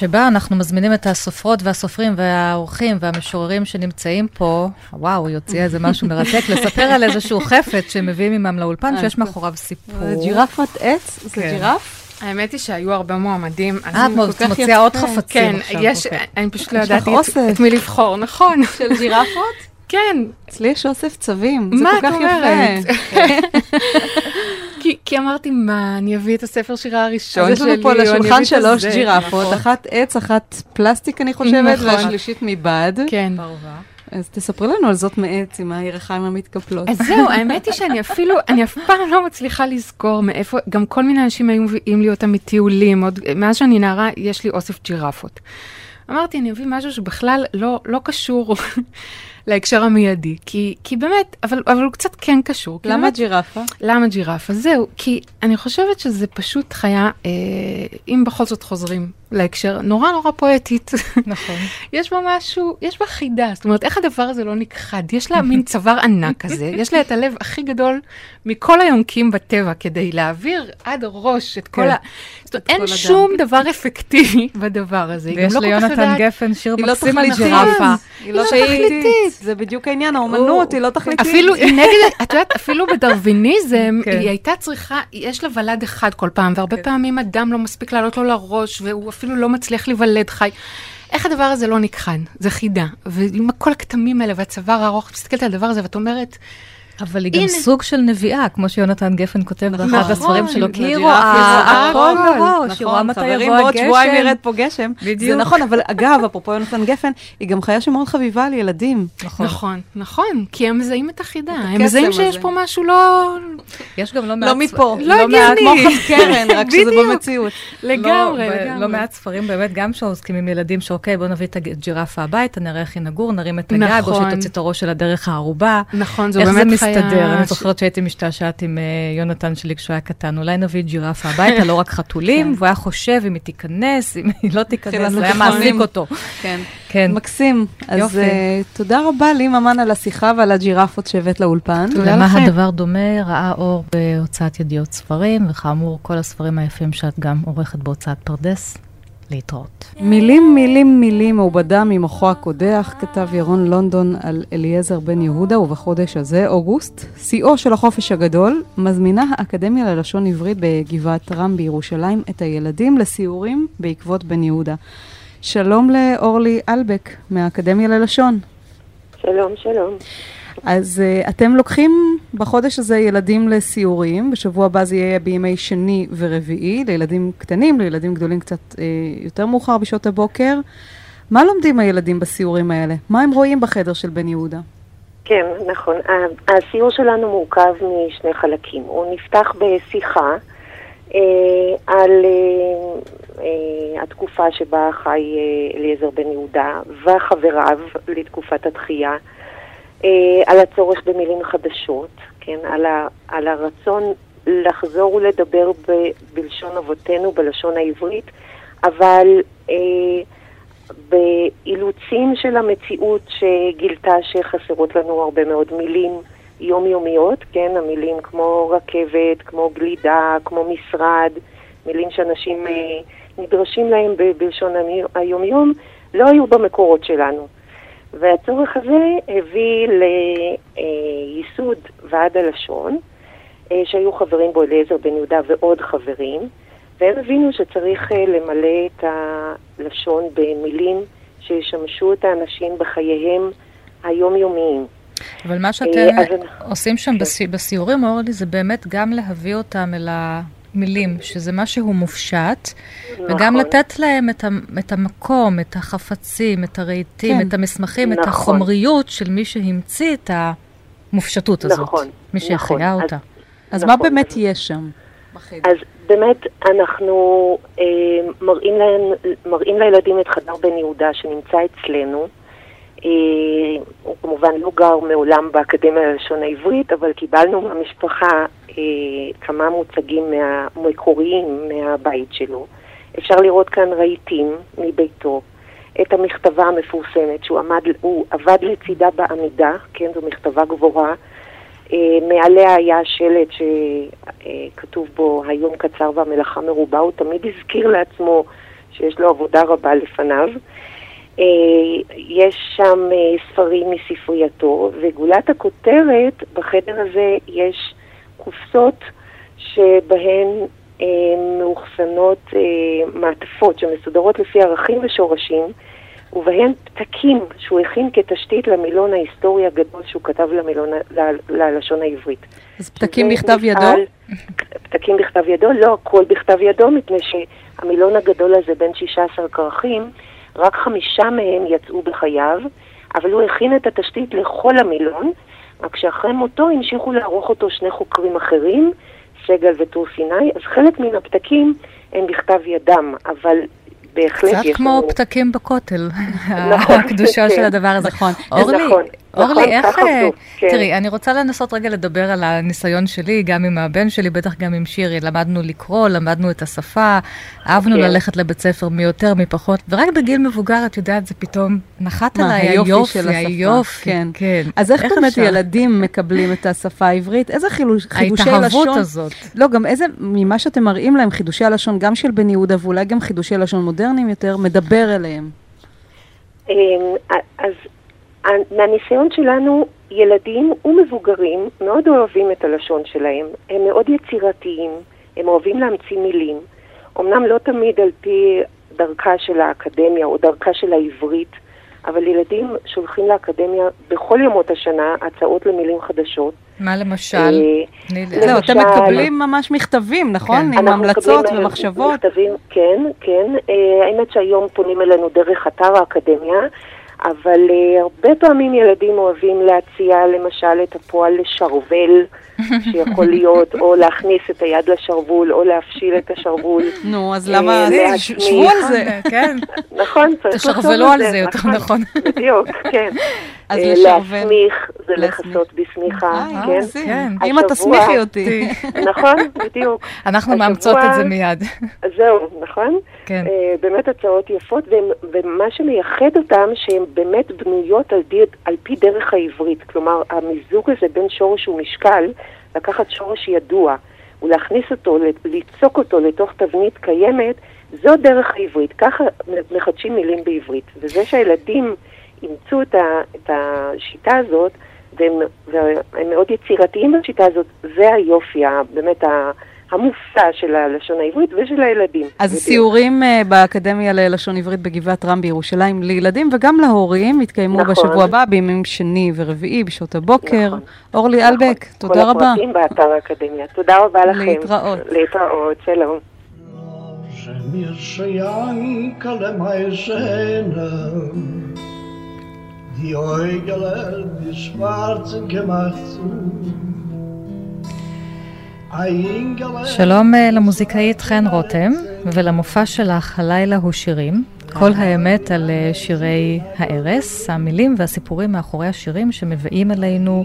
שבה אנחנו מזמינים את הסופרות והסופרים והאורחים והמשוררים שנמצאים פה, וואו, יוציא איזה משהו מרתק, לספר על איזשהו חפץ שהם מביאים עמם לאולפן, שיש מאחוריו סיפור. ג'ירפת עץ? זה כן. ג'ירף? האמת היא שהיו הרבה מועמדים. אה, את מוציאה. עוד חפצים כן, עכשיו, יש, אוקיי. אני פשוט לא ידעתי את-. את מי לבחור, נכון. של ג'ירפות? כן, אצלי יש אוסף צבים, זה מה כל את כך אומרת? יפה. כי, כי אמרתי, מה, אני אביא את הספר שירה הראשון אז יש שלי, לנו פה או אני לשולחן אביא את שלוש. ג'ירפות, נכון. אחת עץ, אחת פלסטיק אני חושבת, נכון. והשלישית מבד. כן. אז תספרי לנו על זאת מעץ עם הירחיים המתקפלות. אז זהו, האמת היא שאני אפילו, אני אף פעם לא מצליחה לזכור מאיפה, גם כל מיני אנשים היו מביאים לי אותם מטיולים, עוד מאז שאני נערה יש לי אוסף ג'ירפות. אמרתי, אני אביא משהו שבכלל לא, לא קשור להקשר המיידי, כי, כי באמת, אבל, אבל הוא קצת כן קשור. למה באמת- ג'ירפה? למה ג'ירפה? זהו, כי אני חושבת שזה פשוט חיה, אה, אם בכל זאת חוזרים להקשר, נורא נורא פואטית. נכון. יש בה משהו, יש בה חידה, זאת אומרת, איך הדבר הזה לא נכחד? יש לה מין צוואר ענק כזה, יש לה את הלב הכי גדול מכל היונקים בטבע, כדי להעביר עד הראש את כל כן. ה... זאת אומרת, אין. שום דבר אפקטיבי בדבר הזה. היא גם ויש לא כל כך ליונתן גפן שיר לא מקסים על. ג'ירפה. היא לא שהיא- תכליתית. זה בדיוק העניין, האומנות היא לא תכליתית. אפילו נגד, את יודעת, אפילו בדרוויניזם, כן. היא הייתה צריכה, יש לה ולד אחד כל פעם, והרבה פעמים אדם לא מספיק לעלות לו לראש, והוא אפילו לא מצליח להיוולד חי. איך הדבר הזה לא נכחד? זה חידה. ועם כל הכתמים האלה והצוואר הארוך, את מסתכלת על הדבר הזה ואת אומרת, אבל היא גם הנה. סוג של נביאה, כמו שיונתן גפן כותב באחד נכון, הספרים שלו, כי היא לג'ירפה רואה הכל הכל. מראש, היא רואה נכון, מתי חברים, יבוא בעוד שבועיים הגשם. ירד פה גשם. זה בדיוק. נכון, אבל אגב, אפרופו יונתן גפן, היא גם חיה שמאוד חביבה על ילדים. נכון. נכון, נכון, כי הם מזהים את החידה, הם מזהים שיש הזה. פה משהו לא... יש גם לא מעט... לא מפה. לא מעט הגיוני. כמו חד קרן, רק שזה. במציאות. לגמרי, לא, לגמרי. לא מעט ספרים באמת, גם שעוסקים עם ילדים, שאוקיי, בוא נביא את הג'ירפה הביתה, נראה איך היא נגור, נרים את הגג, או נכון. שתוציא את הראש שלה דרך הערובה. נכון, זו איך זה באמת חיה... מסתדר? אני זוכרת שהייתי משתעשעת עם אה, יונתן שלי כשהוא היה קטן, אולי נביא ג'ירפה הביתה, לא רק חתולים, והוא היה חושב אם היא תיכנס, אם היא לא תיכנס, זה היה. מעסיק אותו. כן. כן. מקסים. אז. אה, תודה רבה לי, ממן, על השיחה ועל הג'ירפות שהבאת לאולפן. למה. הדבר דומה? ראה אור בהוצאת ידיעות ספרים, וכאמור, כל הספרים היפים שאת גם עורכת בהוצאת פרדס, להתראות. מילים, מילים, מילים, מעובדה ממוחו הקודח, כתב ירון לונדון על אליעזר בן יהודה, ובחודש הזה, אוגוסט, שיאו של החופש הגדול, מזמינה האקדמיה ללשון עברית בגבעת רם בירושלים את הילדים לסיורים בעקבות בן יהודה. שלום לאורלי אלבק מהאקדמיה ללשון. שלום, שלום. אז uh, אתם לוקחים בחודש הזה ילדים לסיורים, בשבוע הבא זה יהיה בימי שני ורביעי, לילדים קטנים, לילדים גדולים קצת uh, יותר מאוחר בשעות הבוקר. מה לומדים הילדים בסיורים האלה? מה הם רואים בחדר של בן יהודה? כן, נכון. הסיור שלנו מורכב משני חלקים. הוא נפתח בשיחה אה, על אה, אה, התקופה שבה חי אה, אליעזר בן יהודה וחבריו לתקופת התחייה, אה, על הצורך במילים חדשות, כן, על, ה, על הרצון לחזור ולדבר ב, בלשון אבותינו, בלשון העברית, אבל אה, באילוצים של המציאות שגילתה שחסרות לנו הרבה מאוד מילים יומיומיות, כן, המילים כמו רכבת, כמו גלידה, כמו משרד, מילים שאנשים אה, נדרשים להם בלשון היומיום, לא היו במקורות שלנו. והצורך הזה הביא לייסוד ועד הלשון, אה, שהיו חברים בו אליעזר בן יהודה ועוד חברים, והם הבינו שצריך אה, למלא את הלשון במילים שישמשו את האנשים בחייהם היומיומיים. אבל מה שאתם אה, עושים שם בסי- בסיורים, אורלי, זה באמת גם להביא אותם אל המילים, שזה משהו מופשט, וגם נכון. לתת להם את, ה- את המקום, את החפצים, את הרהיטים, כן. את המסמכים, את נכון. החומריות של מי שהמציא את המופשטות הזאת. נכון, מי שהחיה נכון. אז- אותה. אז נכון. מה באמת יש שם? אז באמת אנחנו אה, מראים, להם, מראים לילדים את חדר בן יהודה שנמצא אצלנו. אה, הוא כמובן לא גר מעולם באקדמיה ללשון העברית, אבל קיבלנו מהמשפחה אה, כמה מוצגים מהמקוריים מהבית שלו. אפשר לראות כאן רהיטים מביתו, את המכתבה המפורסמת שהוא עמד, הוא עבד לצידה בעמידה, כן, זו מכתבה גבוהה. אה, מעליה היה שלט שכתוב בו היום קצר והמלאכה מרובה, הוא תמיד הזכיר לעצמו שיש לו עבודה רבה לפניו. אה, יש שם אה, ספרים מספרייתו, וגולת הכותרת, בחדר הזה יש קופסות שבהן אה, מאוחסנות מעטפות שמסודרות לפי ערכים ושורשים, ובהן פתקים שהוא הכין כתשתית למילון ההיסטורי הגדול שהוא כתב למילון, ללשון העברית. אז פתקים בכתב ידו? פתקים בכתב ידו, לא הכל בכתב ידו, מפני שהמילון הגדול הזה בין 16 כרכים, רק חמישה מהם יצאו בחייו, אבל הוא הכין את התשתית לכל המילון, רק שאחרי מותו המשיכו לערוך אותו שני חוקרים אחרים, סגל וטור סיני, אז חלק מן הפתקים הם בכתב ידם, אבל בהחלט יש לנו... קצת כמו פתקים בכותל, נכון, הקדושה של כן. הדבר הזה. נכון. אורלי, נכון, אורלי, נכון, איך... אה, כן. תראי, אני רוצה לנסות רגע לדבר על הניסיון שלי, גם עם הבן שלי, בטח גם עם שירי. למדנו לקרוא, למדנו את השפה, אהבנו כן. ללכת לבית ספר מי יותר, מי פחות, ורק בגיל מבוגר, את יודעת, זה פתאום נחת עליי, היופי של השפה. היופי, כן. כן. אז איך באמת ילדים מקבלים את השפה העברית? איזה חידושי לשון? ההתאהבות הזאת. לא, גם איזה, ממה שאתם מראים להם, חידושי הלשון, גם של בן יהודה, ואולי גם חידושי לשון מודרניים יותר, מדבר אליהם. אמ, אז מהניסיון שלנו, ילדים ומבוגרים מאוד אוהבים את הלשון שלהם. הם מאוד יצירתיים, הם אוהבים להמציא מילים. אמנם לא תמיד על פי דרכה של האקדמיה או דרכה של העברית, אבל ילדים שולחים לאקדמיה בכל ימות השנה הצעות למילים חדשות. מה למשל? אה, זהו, אתם מקבלים ממש מכתבים, נכון? עם המלצות ומחשבות? מכתבים, כן, כן. אה, האמת שהיום פונים אלינו דרך אתר האקדמיה. אבל uh, הרבה פעמים ילדים אוהבים להציע למשל את הפועל לשרוול, שיכול להיות, או להכניס את היד לשרוול, או להפשיל את השרוול. נו, אז למה, uh, שבו על זה, כן. נכון, צריך לחשוב על זה. תשרוולו על זה יותר נכון. נכון. בדיוק, כן. אז uh, להסמיך זה לכסות בשמיכה, כן? כן. אמא תסמיכי אותי. נכון, בדיוק. אנחנו מאמצות את זה מיד. זהו, נכון? כן. באמת הצעות יפות, ומה שמייחד אותם, שהן באמת בנויות על פי דרך העברית. כלומר, המיזוג הזה בין שורש ומשקל, לקחת שורש ידוע ולהכניס אותו, ליצוק אותו לתוך תבנית קיימת, זו דרך העברית. ככה מחדשים מילים בעברית. וזה שהילדים אימצו את, ה, את השיטה הזאת, והם, והם מאוד יצירתיים בשיטה הזאת, זה היופי, באמת ה... המופלא של הלשון העברית ושל הילדים. אז בדיוק. סיורים uh, באקדמיה ללשון עברית בגבעת רם בירושלים לילדים וגם להורים יתקיימו נכון. בשבוע הבא בימים שני ורביעי בשעות הבוקר. נכון. אורלי נכון. אלבק, תודה רבה. כל הפרטים באתר האקדמיה. תודה רבה לכם. להתראות. להתראות, שלום. Die Äugele, die schwarzen gemacht zu, שלום אה, למוזיקאית חן רותם, ולמופע שלך הלילה הוא שירים. כל האמת על אה, שירי הארס, המילים והסיפורים מאחורי השירים שמביאים אלינו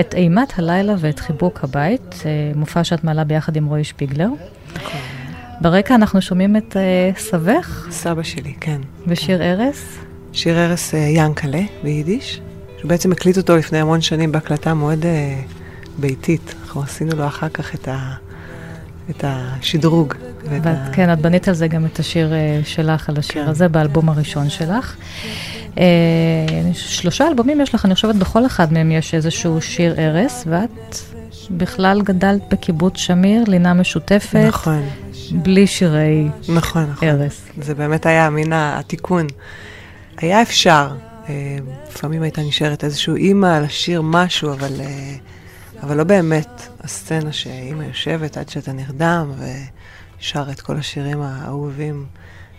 את אימת הלילה ואת חיבוק הבית, אה, מופע שאת מעלה ביחד עם רועי שפיגלר. ברקע אנחנו שומעים את סבך. סבא שלי, כן. ושיר ארס? שיר ארס ינקלה ביידיש, שהוא בעצם הקליט אותו לפני המון שנים בהקלטה מאוד... ביתית. אנחנו עשינו לו אחר כך את, ה, את השדרוג. ואת ה... כן, את בנית על זה גם את השיר uh, שלך, על השיר כן. הזה, באלבום הראשון שלך. Uh, שלושה אלבומים יש לך, אני חושבת בכל אחד מהם יש איזשהו שיר ערש, ואת בכלל גדלת בקיבוץ שמיר, לינה משותפת. נכון. בלי שירי נכון, נכון. ערש. זה באמת היה מן התיקון. היה אפשר. Uh, לפעמים הייתה נשארת איזשהו אימא לשיר משהו, אבל... Uh, אבל לא באמת הסצנה שאימא יושבת עד שאתה נרדם ושר את כל השירים האהובים,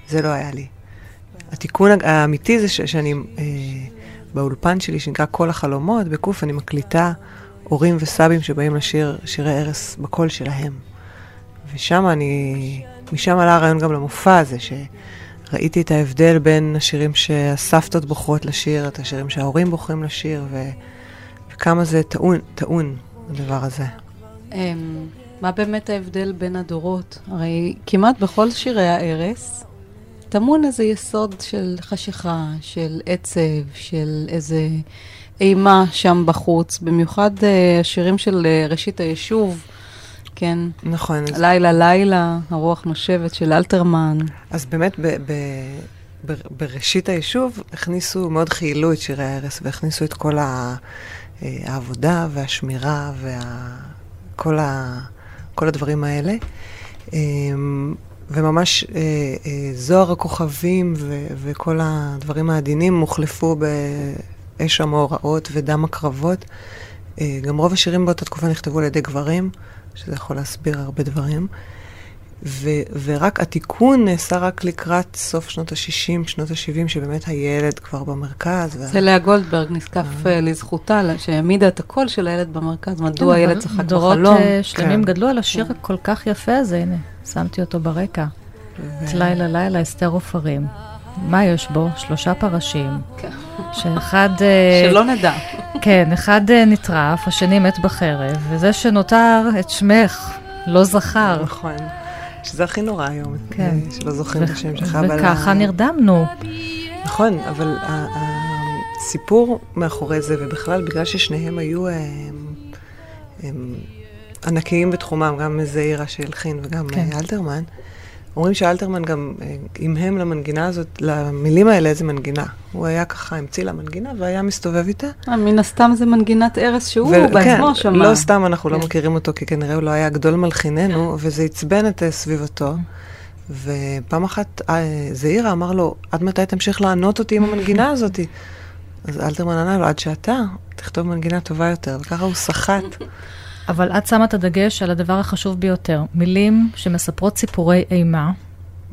זה לא היה לי. התיקון האמיתי זה ש- שאני אה, באולפן שלי, שנקרא כל החלומות, בקוף אני מקליטה הורים וסבים שבאים לשיר שירי ערש בקול שלהם. ושם אני, משם עלה הרעיון גם למופע הזה, שראיתי את ההבדל בין השירים שהסבתות בוחרות לשיר, את השירים שההורים בוחרים לשיר, ו... וכמה זה טעון, טעון הדבר הזה. אמ, מה באמת ההבדל בין הדורות? הרי כמעט בכל שירי הארס טמון איזה יסוד של חשיכה, של עצב, של איזה אימה שם בחוץ, במיוחד uh, השירים של uh, ראשית היישוב, כן. נכון. אז- לילה לילה, הרוח נושבת של אלתרמן. אז באמת, ב, ב, ב, בראשית היישוב הכניסו, מאוד חיילו את שירי ההרס, והכניסו את כל ה, אה, העבודה והשמירה וכל ה, כל הדברים האלה. אמ, וממש אה, אה, זוהר הכוכבים ו, וכל הדברים העדינים הוחלפו באש המאורעות ודם הקרבות. אה, גם רוב השירים באותה תקופה נכתבו על ידי גברים, שזה יכול להסביר הרבה דברים. ו- ורק התיקון נעשה רק לקראת סוף שנות ה-60, שנות ה-70, שבאמת הילד כבר במרכז. וה- זה לאה גולדברג נזקף אה, לזכותה, לה- שהעמידה את הקול של הילד במרכז, מדוע הילד צחק כן, דורות בחלום. אה, שלמים כן. גדלו על השיר הכל כך יפה הזה, הנה, שמתי אותו ברקע. את לילה לילה אסתר עופרים. מה יש בו? שלושה פרשים. כן. שאחד... אה, שלא נדע. כן, אחד אה, נטרף, השני מת בחרב, וזה שנותר את שמך לא זכר. נכון. שזה הכי נורא היום, כן. אה, שלא זוכרים את השם שלך. אבל וככה ה- נרדמנו. נכון, אבל הסיפור מאחורי זה, ובכלל, בגלל ששניהם היו אה, הם, ענקיים בתחומם, גם זעירה שהלחין וגם כן. כן. אלתרמן, אומרים שאלתרמן גם אה, המהם למנגינה הזאת, למילים האלה איזה מנגינה. הוא היה ככה, המציא לה מנגינה והיה מסתובב איתה. אה, מן הסתם זה מנגינת ארס שהוא ו- בעצמו כן, שמע. לא סתם אנחנו לא כן. מכירים אותו, כי כנראה הוא לא היה גדול מלחיננו, וזה עצבן את אה, סביבתו. ופעם אחת אה, זעירה אמר לו, עד מתי תמשיך לענות אותי עם המנגינה הזאת? אז אלתרמן ענה לו, עד שאתה תכתוב מנגינה טובה יותר, וככה הוא סחט. אבל את שמה את הדגש על הדבר החשוב ביותר, מילים שמספרות סיפורי אימה,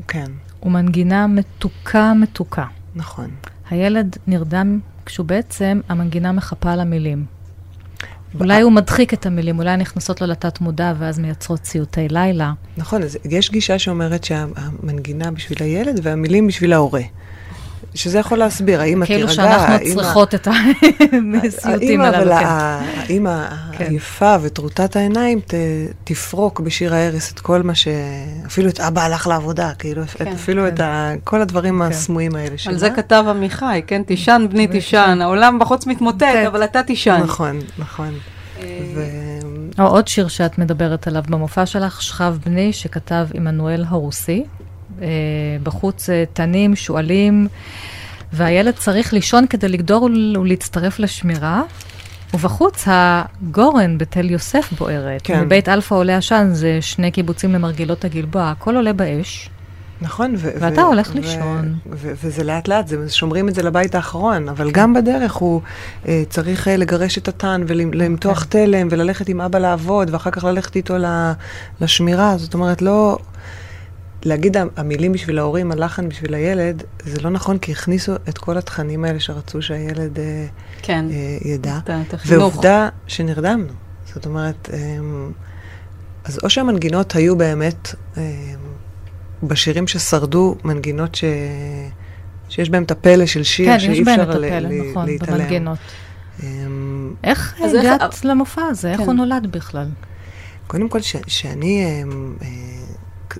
כן, ומנגינה מתוקה מתוקה. נכון. הילד נרדם כשהוא בעצם, המנגינה מחפה על המילים. אולי הוא מדחיק את המילים, אולי נכנסות לו לתת מודע ואז מייצרות סיוטי לילה. נכון, אז יש גישה שאומרת שהמנגינה בשביל הילד והמילים בשביל ההורה. שזה יכול להסביר, האמא תירגע, כאילו שאנחנו האמא- צריכות את הסיוטים הללו. אבל כן. האמא כן. היפה וטרוטת העיניים ת- תפרוק בשיר ההרס את כל מה ש... אפילו את אבא הלך לעבודה, כאילו, את- אפילו את ה- כל הדברים הסמויים האלה שלה. על זה כתב עמיחי, כן? תישן בני תישן, העולם בחוץ מתמוטט, מתמוטט. אבל אתה תישן. נכון, נכון. ו... או עוד שיר שאת מדברת עליו במופע שלך, שכב בני, שכתב עמנואל הרוסי. אה, בחוץ אה, תנים, שועלים, והילד צריך לישון כדי לגדול ול- ולהצטרף לשמירה. ובחוץ הגורן בתל יוסף בוערת. כן. מבית אלפא עולה עשן, זה שני קיבוצים למרגלות הגלבוע, הכל עולה באש. נכון. ו- ואתה ו- הולך ו- לישון. ו- וזה לאט לאט, זה- שומרים את זה לבית האחרון, אבל גם בדרך הוא אה, צריך אה, לגרש את התן ולמתוח כן. תלם וללכת עם אבא לעבוד, ואחר כך ללכת איתו ל- לשמירה. זאת אומרת, לא... להגיד המ- המילים בשביל ההורים, הלחן בשביל הילד, זה לא נכון, כי הכניסו את כל התכנים האלה שרצו שהילד אה, כן. אה, ידע. את ה- את החינוך. ועובדה שנרדמנו. זאת אומרת, אמ, אז או שהמנגינות היו באמת אמ, בשירים ששרדו, מנגינות ש... שיש בהם את הפלא של שיר, כן, שאי יש בהן את אפשר ל- הפלא, ל- נכון, להתעלם. במנגינות. אמ, איך אז איך- הגעת למופע הזה? איך כן. הוא נולד בכלל? קודם כל, ש- שאני אמ, אה, ק-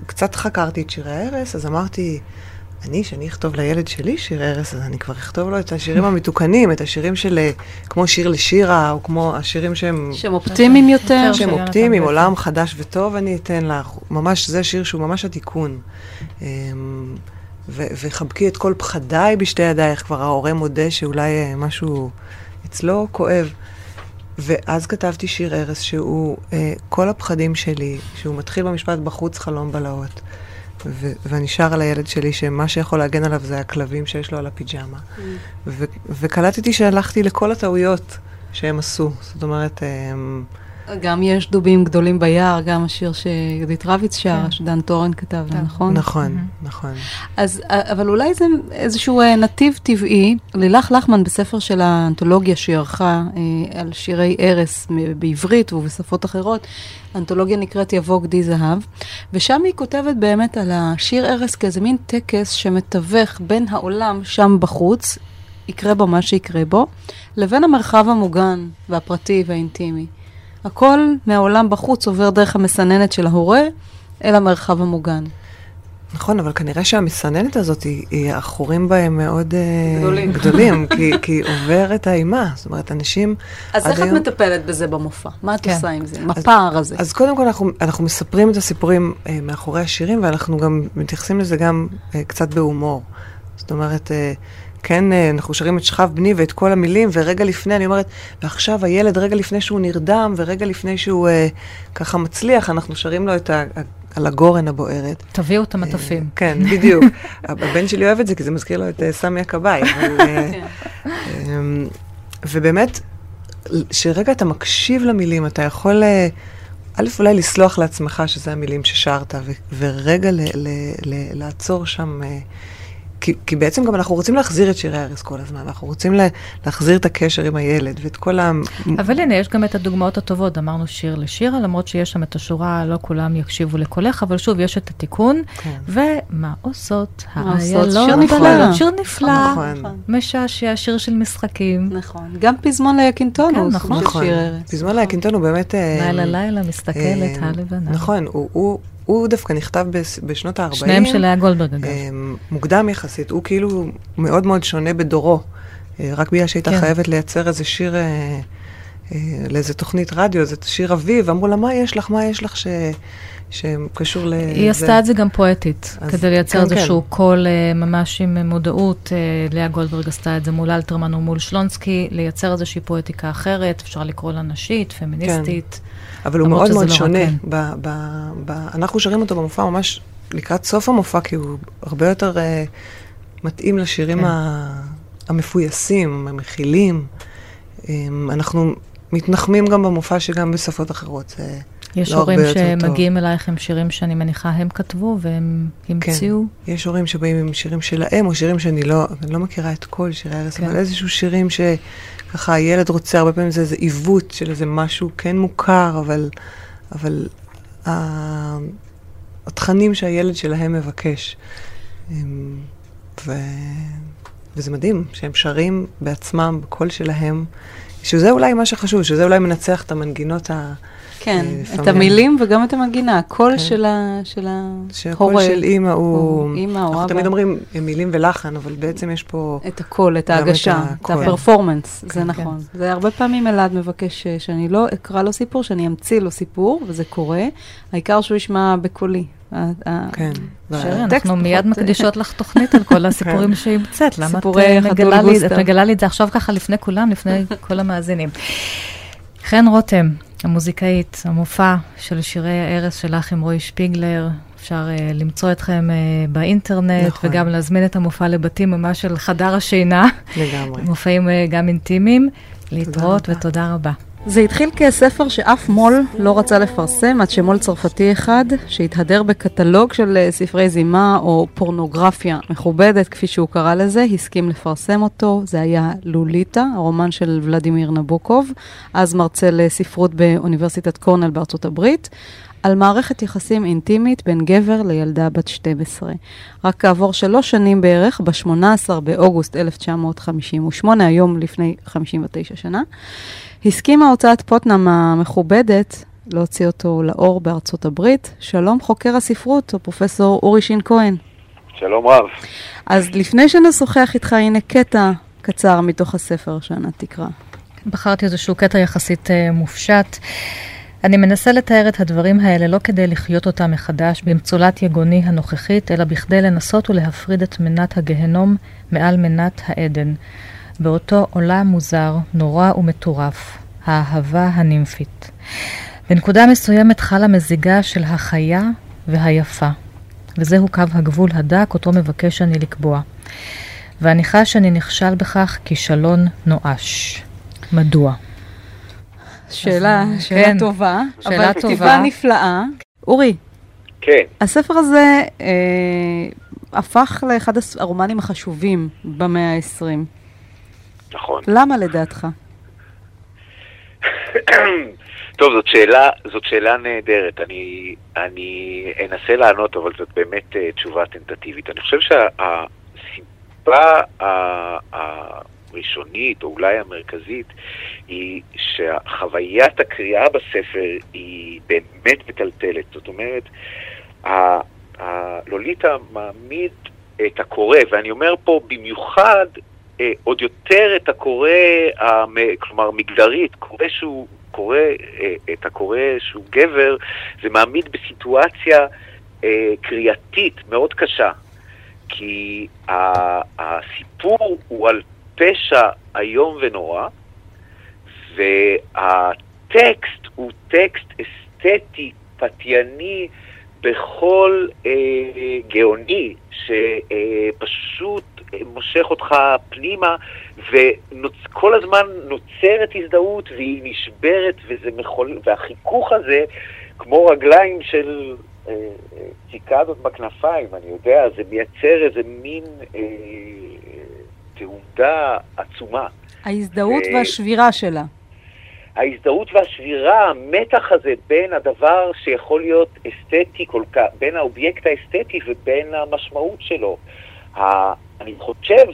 קצת חקרתי את שירי ההרס, אז אמרתי, אני, שאני אכתוב לילד שלי שיר הרס, אז אני כבר אכתוב לו את השירים המתוקנים, את השירים של, אה, כמו שיר לשירה, או כמו השירים שהם... שהם אופטימיים יותר. שהם אופטימיים. עולם חדש וטוב, אני אתן לך. ממש, זה שיר שהוא ממש התיקון. אמ, וחבקי את כל פחדיי בשתי ידייך, כבר ההורה מודה שאולי אה, משהו אצלו כואב. ואז כתבתי שיר ארס שהוא אה, כל הפחדים שלי, שהוא מתחיל במשפט בחוץ חלום בלהות. ו- ואני שר על הילד שלי שמה שיכול להגן עליו זה הכלבים שיש לו על הפיג'מה. ו- וקלטתי שהלכתי לכל הטעויות שהם עשו. זאת אומרת, אמ, גם יש דובים גדולים ביער, גם השיר שיהודית רביץ שר, כן. שדן טורן כתב, כן. נכון? נכון, נכון. אז, אבל אולי זה איזשהו אה, נתיב טבעי. לילך לחמן בספר של האנתולוגיה שהיא ערכה אה, על שירי ארס מ- בעברית ובשפות אחרות, האנתולוגיה נקראת יבוא גדי זהב, ושם היא כותבת באמת על השיר ארס כאיזה מין טקס שמתווך בין העולם שם בחוץ, יקרה בו מה שיקרה בו, לבין המרחב המוגן והפרטי והאינטימי. הכל מהעולם בחוץ עובר דרך המסננת של ההורה אל המרחב המוגן. נכון, אבל כנראה שהמסננת הזאת, היא, היא החורים בהם מאוד אה, גדולים. גדולים כי, כי היא עוברת האימה. זאת אומרת, אנשים... אז איך את היום- מטפלת בזה במופע? מה את כן. עושה עם זה? עם הפער הזה? אז קודם כל אנחנו, אנחנו מספרים את הסיפורים אה, מאחורי השירים, ואנחנו גם מתייחסים לזה גם אה, קצת בהומור. זאת אומרת, אה, כן, אה, אנחנו שרים את שכב בני ואת כל המילים, ורגע לפני, אני אומרת, ועכשיו הילד, רגע לפני שהוא נרדם, ורגע לפני שהוא אה, ככה מצליח, אנחנו שרים לו את ה... על הגורן הבוערת. תביאו את המטפים. כן, בדיוק. הבן שלי אוהב את זה, כי זה מזכיר לו את אה, סמי הכבאי. אה, אמ, ובאמת, שרגע אתה מקשיב למילים, אתה יכול, אה, א', אולי לסלוח לעצמך שזה המילים ששרת, ורגע לעצור שם. כי, כי בעצם גם אנחנו רוצים להחזיר את שירי הארץ כל הזמן, אנחנו רוצים לה, להחזיר את הקשר עם הילד ואת כל ה... אבל הנה, יש גם את הדוגמאות הטובות. אמרנו שיר לשירה, למרות שיש שם את השורה, לא כולם יקשיבו לקולך, אבל שוב, יש את התיקון. כן. ומה עושות? האיילות שיר נפלא. שיר נפלא, נכון. משעשע, שיר של משחקים. נכון. גם פזמון ליקינטון כן, הוא נכון. נכון. שיר ארץ. פזמון להקינטון הוא באמת... אה, לילה לילה מסתכלת אה, הלבנה. נכון, הוא, הוא, דווקא נכתב בשנות ה-40. שניהם של לאה גולדברג, אגב. אה, מוקדם יחסית, הוא כאילו מאוד מאוד שונה בדורו. אה, רק בגלל שהייתה כן. חייבת לייצר איזה שיר אה, אה, לאיזה תוכנית רדיו, זה שיר אביב, אמרו לה, מה יש לך, מה יש לך ש... שקשור ל... היא זה?" עשתה את זה גם פואטית, כדי לייצר כן, איזשהו כן. קול אה, ממש עם מודעות. אה, לאה גולדברג עשתה את זה מול אלתרמן ומול שלונסקי, לייצר איזושהי פואטיקה אחרת, אפשר לקרוא לה נשית, פמיניסטית. אבל הוא מאוד מאוד לא שונה. ב, ב, ב, אנחנו שרים אותו במופע ממש לקראת סוף המופע, כי הוא הרבה יותר uh, מתאים לשירים כן. ה, המפויסים, המכילים. Um, אנחנו מתנחמים גם במופע שגם בשפות אחרות. זה יש לא הורים יותר טוב. שמגיעים אלייך עם שירים שאני מניחה הם כתבו והם המציאו. יש הורים שבאים עם שירים שלהם, או שירים שאני לא, אני לא מכירה את כל שירי הארץ, כן. אבל איזשהו שירים שככה הילד רוצה, הרבה פעמים זה איזה עיוות של איזה משהו כן מוכר, אבל, אבל ה- התכנים שהילד שלהם מבקש. הם, ו... וזה מדהים שהם שרים בעצמם, בקול שלהם, שזה אולי מה שחשוב, שזה אולי מנצח את המנגינות ה... כן, אה, את לפעמים. המילים וגם את המנגינה, הקול כן. של ה- של שהקול ההורה. של אימא הוא... או אימא או אנחנו אבא. תמיד אומרים מילים ולחן, אבל בעצם יש פה... את הקול, את גם את ההגשה, את הקול. ה performance, זה כן. נכון. זה הרבה פעמים אלעד מבקש אה, שאני לא אקרא לו סיפור, שאני אמציא לו סיפור, וזה קורה. העיקר שהוא ישמע בקולי. כן. שרי, אנחנו מיד פחות- מקדישות לך תוכנית על כל הסיפורים שהמצאת. למה את אה. את מגלה לי את זה עכשיו ככה לפני כולם, לפני כל המאזינים. חן רותם, המוזיקאית, המופע של שירי הערש שלך עם רועי שפיגלר. אפשר uh, למצוא אתכם uh, באינטרנט, נכון. וגם להזמין את המופע לבתים ממש של חדר השינה. לגמרי. מופעים uh, גם אינטימיים. להתראות רבה. ותודה רבה. זה התחיל כספר שאף מו"ל לא רצה לפרסם, עד שמו"ל צרפתי אחד, שהתהדר בקטלוג של אה, ספרי זימה או פורנוגרפיה מכובדת, כפי שהוא קרא לזה, הסכים לפרסם אותו. זה היה לוליטה, הרומן של ולדימיר נבוקוב, אז מרצה לספרות באוניברסיטת קורנל בארצות הברית. על מערכת יחסים אינטימית בין גבר לילדה בת 12. רק כעבור שלוש שנים בערך, ב-18 באוגוסט 1958, היום לפני 59 שנה, הסכימה הוצאת פוטנאם המכובדת להוציא אותו לאור בארצות הברית. שלום חוקר הספרות, הפרופסור אורי שין כהן. שלום רב. אז לפני שנשוחח איתך, הנה קטע קצר מתוך הספר שענת תקרא. בחרתי איזשהו קטע יחסית אה, מופשט. אני מנסה לתאר את הדברים האלה לא כדי לחיות אותם מחדש במצולת יגוני הנוכחית, אלא בכדי לנסות ולהפריד את מנת הגהנום מעל מנת העדן. באותו עולם מוזר, נורא ומטורף, האהבה הנימפית. בנקודה מסוימת חלה מזיגה של החיה והיפה, וזהו קו הגבול הדק אותו מבקש אני לקבוע. ואני חש שאני נכשל בכך כישלון נואש. מדוע? שאלה, אז, שאלה כן, טובה, שאלה אבל טובה. כתיבה נפלאה. אורי, כן, הספר הזה אה, הפך לאחד הרומנים החשובים במאה ה-20. נכון. למה לדעתך? טוב, זאת שאלה, זאת שאלה נהדרת. אני, אני אנסה לענות, אבל זאת באמת uh, תשובה טנטטיבית. אני חושב שהסיבה ה- הראשונית, או אולי המרכזית, היא שחוויית הקריאה בספר היא באמת מטלטלת. זאת אומרת, הלוליטה מעמיד את הקורא, ואני אומר פה במיוחד אה, עוד יותר את הקורא, המ, כלומר מגדרית, קורא שהוא קורא, אה, את הקורא שהוא גבר, זה מעמיד בסיטואציה אה, קריאתית מאוד קשה. כי הסיפור הוא על פשע איום ונורא, והטקסט הוא טקסט אסתטי, פתייני, בכל אה, גאוני, שפשוט מושך אותך פנימה, וכל הזמן נוצרת הזדהות והיא נשברת, וזה מחול... והחיכוך הזה, כמו רגליים של אה, ציקדות בכנפיים, אני יודע, זה מייצר איזה מין אה, תעודה עצומה. ההזדהות ו... והשבירה שלה. ההזדהות והשבירה, המתח הזה בין הדבר שיכול להיות אסתטי כל כך, בין האובייקט האסתטי ובין המשמעות שלו. אני חושב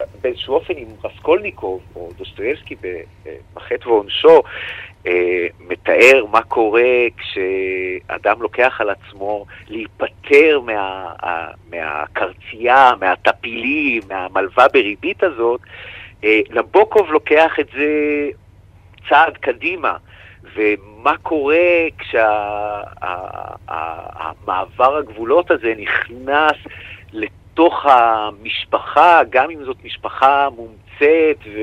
שבאיזשהו אופן עם רסקולניקוב או דוסטויבסקי בחטא ועונשו, אה, מתאר מה קורה כשאדם לוקח על עצמו להיפטר מה, מהקרצייה, מהטפילים, מהמלווה בריבית הזאת, אה, נבוקוב לוקח את זה צעד קדימה, ומה קורה כשהמעבר הגבולות הזה נכנס לתוך המשפחה, גם אם זאת משפחה מומצאת. ו...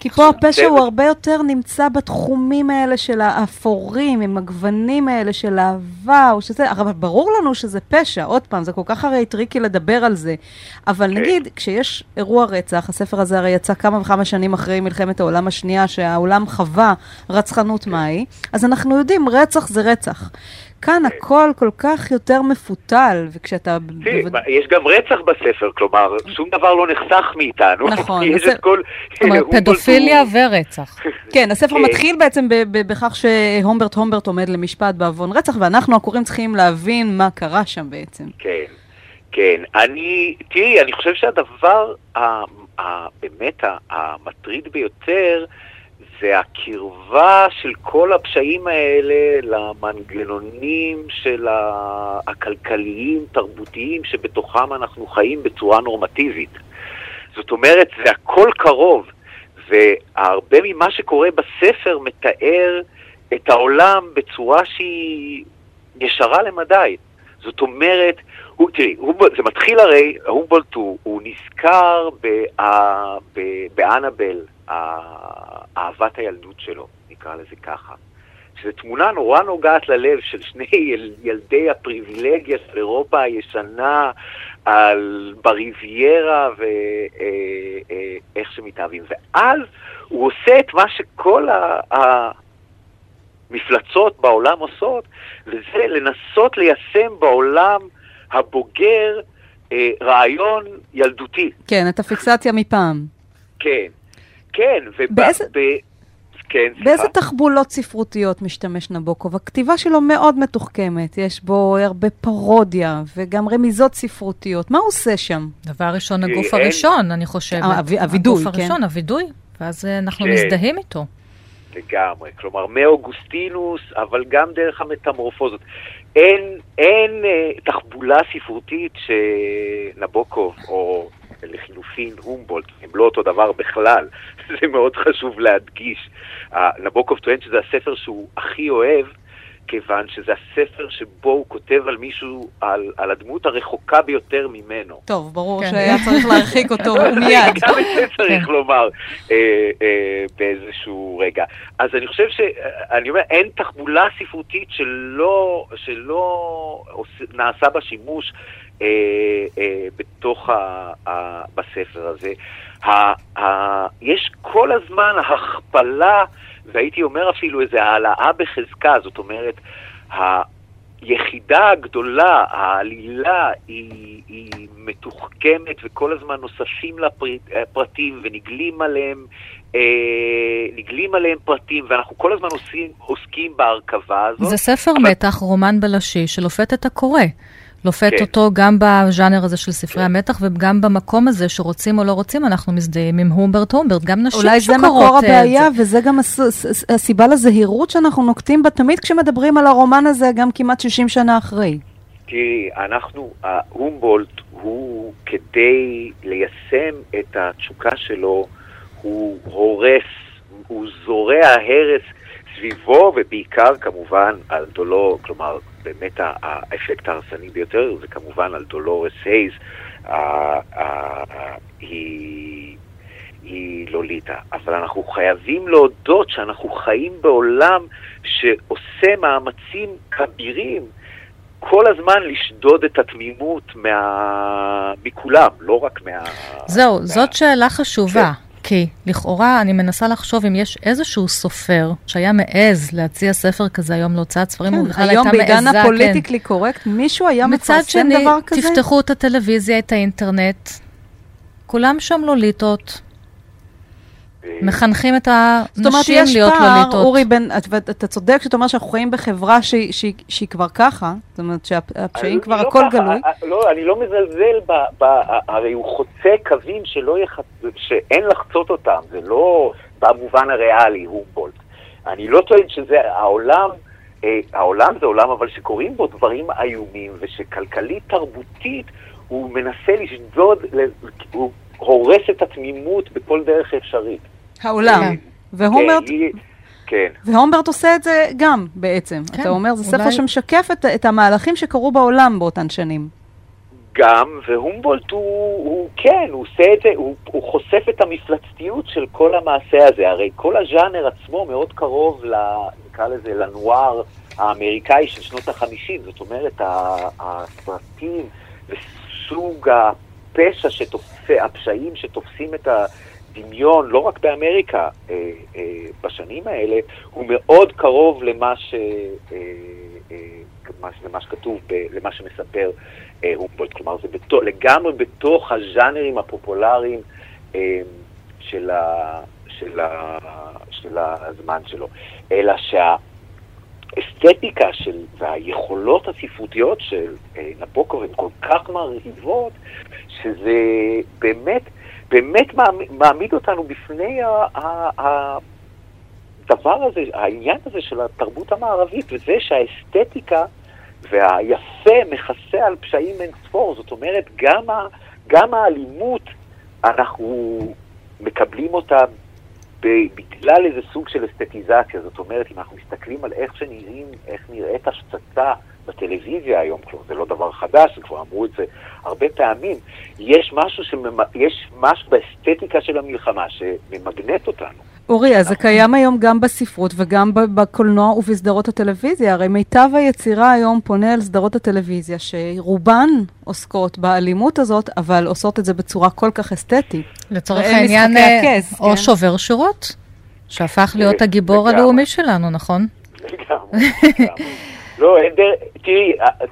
כי פה הפשע הוא הרבה יותר נמצא בתחומים האלה של האפורים, עם הגוונים האלה של אהבה, או שזה, אבל ברור לנו שזה פשע, עוד פעם, זה כל כך הרי tricky לדבר על זה. אבל okay. כן. נגיד, כשיש אירוע רצח, הספר הזה הרי יצא כמה וכמה שנים אחרי מלחמת העולם השנייה, שהעולם חווה רצחנות מהי, אז אנחנו יודעים, רצח זה רצח. כאן הכל כל כך יותר מפותל, וכשאתה... יש גם רצח בספר, כלומר, שום דבר לא נחסך מאיתנו. נכון. יש את כל... פדופיליה ורצח. כן, הספר כן. מתחיל בעצם בכך שהומברט הומברט עומד למשפט בעוון רצח, ואנחנו הקוראים צריכים להבין מה קרה שם בעצם. כן, כן. אני, תראי, אני חושב שהדבר באמת המטריד ביותר, זה הקרבה של כל הפשעים האלה למנגנונים של הכלכליים, תרבותיים, שבתוכם אנחנו חיים בצורה נורמטיבית. זאת אומרת, זה הכל קרוב, והרבה ממה שקורה בספר מתאר את העולם בצורה שהיא ישרה למדי. זאת אומרת, הוא, תראי, הוא, זה מתחיל הרי, הומבולט הוא, הוא נזכר באנאבל, אהבת הילדות שלו, נקרא לזה ככה. שזו תמונה נורא נוגעת ללב של שני יל, ילדי הפריבילגיה של אירופה הישנה על בריביירה ואיך אה, אה, שמתאהבים. ואז הוא עושה את מה שכל המפלצות בעולם עושות, וזה לנסות ליישם בעולם הבוגר אה, רעיון ילדותי. כן, את הפיקסציה מפעם. כן. כן, ובאיזה... ב... כן, באיזה תחבולות ספרותיות משתמש נבוקוב? הכתיבה שלו מאוד מתוחכמת, יש בו הרבה פרודיה וגם רמיזות ספרותיות. מה הוא עושה שם? דבר ראשון, הגוף הראשון, אני חושבת. הווידוי, כן. הגוף הראשון, הווידוי, ואז אה, אנחנו כן. מזדהים איתו. לגמרי, כלומר מאוגוסטינוס, אבל גם דרך המטמורפוזות. אין, אין אה, תחבולה ספרותית שנבוקוב, או לחילופין הומבולט, הם לא אותו דבר בכלל, זה מאוד חשוב להדגיש. נבוקוב טוען שזה הספר שהוא הכי אוהב, כיוון שזה הספר שבו הוא כותב על מישהו, על, על הדמות הרחוקה ביותר ממנו. טוב, ברור כן. שהיה צריך להרחיק אותו מיד. גם את זה צריך כן. לומר אה, אה, באיזשהו רגע. אז אני חושב ש... אני אומר, אין תחבולה ספרותית שלא, שלא נעשה בה שימוש אה, אה, בתוך ה, ה, בספר הזה. ה, ה, יש כל הזמן הכפלה, והייתי אומר אפילו איזו העלאה בחזקה, זאת אומרת, היחידה הגדולה, העלילה, היא, היא מתוחכמת וכל הזמן נוספים לה פרטים ונגלים עליהם, אה, נגלים עליהם פרטים, ואנחנו כל הזמן עושים, עוסקים בהרכבה הזאת. זה ספר אבל... מתח, רומן בלשי, שלופת את הקורא. לופת כן. אותו גם בז'אנר הזה של ספרי כן. המתח וגם במקום הזה שרוצים או לא רוצים, אנחנו מזדהים עם הומברט הומברט, גם נשים שקורות אולי זה מקור הבעיה, זה. וזה גם הס, הסיבה לזהירות שאנחנו נוקטים בה תמיד כשמדברים על הרומן הזה, גם כמעט 60 שנה אחרי. תראי, אנחנו, הומבולט הוא, כדי ליישם את התשוקה שלו, הוא הורס, הוא זורע הרס סביבו, ובעיקר כמובן על דולו, כלומר, באמת האפקט ההרסני ביותר זה כמובן על דולורס הייז, היא, היא לוליטה. אבל אנחנו חייבים להודות שאנחנו חיים בעולם שעושה מאמצים כבירים כל הזמן לשדוד את התמימות מה... מכולם, לא רק מה... זהו, מה... זאת שאלה חשובה. כן. כי לכאורה אני מנסה לחשוב אם יש איזשהו סופר שהיה מעז להציע ספר כזה היום להוצאת ספרים, כן, הוא בכלל הייתה מעזה, כן. היום בעידן הפוליטיקלי קורקט, מישהו היה מפרסם שני, דבר כזה? מצד שני, תפתחו את הטלוויזיה, את האינטרנט, כולם שם לוליטות. מחנכים את הנשים להיות פער, לוליטות. אורי בן, אתה, אתה צודק שאתה אומר שאנחנו חיים בחברה שהיא, שהיא, שהיא כבר ככה, זאת אומרת שהפשעים כבר לא הכל ככה, גלוי. לא, אני לא מזלזל, ב, ב, הרי הוא חוצה קווים שלא יח... שאין לחצות אותם, זה לא במובן הריאלי, הומבולט. אני לא טוען שזה העולם, אה, העולם זה עולם אבל שקורים בו דברים איומים, ושכלכלית תרבותית הוא מנסה לשדוד, הוא הורס את התמימות בכל דרך אפשרית. העולם. אה, והומברט, כן. והומברט עושה את זה גם בעצם. כן, אתה אומר, זה אולי- ספר שמשקף את, את המהלכים שקרו בעולם באותן שנים. גם, והומבולט הוא, הוא כן, הוא עושה את זה, הוא, הוא חושף את המפלצתיות של כל המעשה הזה. הרי כל הז'אנר עצמו מאוד קרוב, ל, נקרא לזה, לנואר האמריקאי של שנות החמישים. זאת אומרת, הסרטים וסוג הפשע שתופס, הפשעים שתופסים את הדמיון, לא רק באמריקה, אה, אה, בשנים האלה, הוא מאוד קרוב למה ש... אה, אה, מה- למה שכתוב, ב, למה שמספר אה, הומבולט, כלומר זה בתו, לגמרי בתוך הז'אנרים הפופולריים אה, של, ה, של, ה, של הזמן שלו, אלא שהאסתטיקה של, והיכולות הספרותיות של אה, נבוקוב הן כל כך מרהיבות, שזה באמת, באמת מעמיד, אותנו בפני הדבר הזה, העניין הזה של התרבות המערבית, וזה שהאסתטיקה והיפה מכסה על פשעים אין ספור. זאת אומרת, גם, ה, גם האלימות, אנחנו מקבלים אותה בגלל איזה סוג של אסתטיזציה. זאת אומרת, אם אנחנו מסתכלים על איך שנראים, איך נראית השצצה בטלוויזיה היום, כלומר, זה לא דבר חדש, כבר אמרו את זה הרבה פעמים, יש משהו, שממ... יש משהו באסתטיקה של המלחמה שממגנט אותנו. אורי, אז זה קיים היום גם בספרות וגם בקולנוע ובסדרות הטלוויזיה. הרי מיטב היצירה היום פונה אל סדרות הטלוויזיה, שרובן עוסקות באלימות הזאת, אבל עושות את זה בצורה כל כך אסתטית. לצורך העניין, אה, הכס, או כן. שובר שורות, שהפך להיות אה, הגיבור. הלאומי שלנו, נכון? לגמרי, לגמרי. לא, אין דרך, תראי, אה,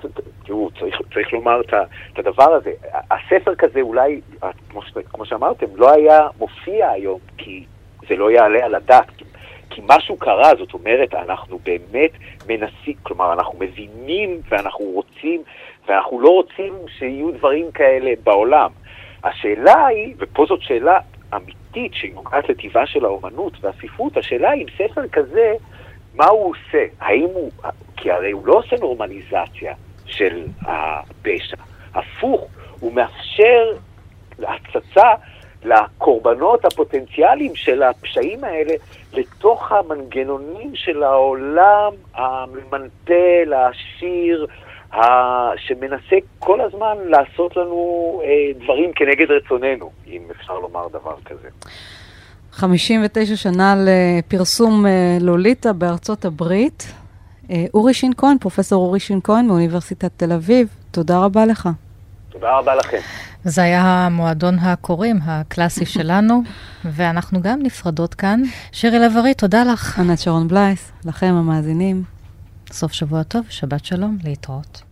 תראו, צריך, צריך לומר את את הדבר הזה. הספר כזה אולי, אה, כמו, כמו שאמרתם, לא היה מופיע היום, כי זה לא יעלה על הדעת. כי, כי משהו קרה, זאת אומרת, אנחנו באמת מנסים, כלומר, אנחנו מבינים ואנחנו רוצים, ואנחנו לא רוצים שיהיו דברים כאלה בעולם. השאלה היא, ופה זאת שאלה אמיתית שהיא נוגעת לטיבה של האומנות והספרות, השאלה היא אם ספר כזה, מה הוא עושה? האם הוא, כי הרי הוא לא עושה נורמליזציה של הפשע. הפוך, הוא מאפשר הצצה לקורבנות הפוטנציאליים של הפשעים האלה לתוך המנגנונים של העולם הממנטל, העשיר, שמנסה כל הזמן לעשות לנו אה, דברים כנגד רצוננו, אם אפשר לומר דבר כזה. 59 שנה לפרסום אה, לוליטה בארצות הברית. אה, אורי שין כהן, פרופסור אורי שין כהן מאוניברסיטת תל אביב, תודה רבה לך. תודה רבה לכם. זה היה מועדון הקוראים הקלאסי שלנו, ואנחנו גם נפרדות כאן. שירי לב-ארי, תודה לך. ענת שרון בלייס, לכם המאזינים. סוף שבוע טוב, שבת שלום, להתראות.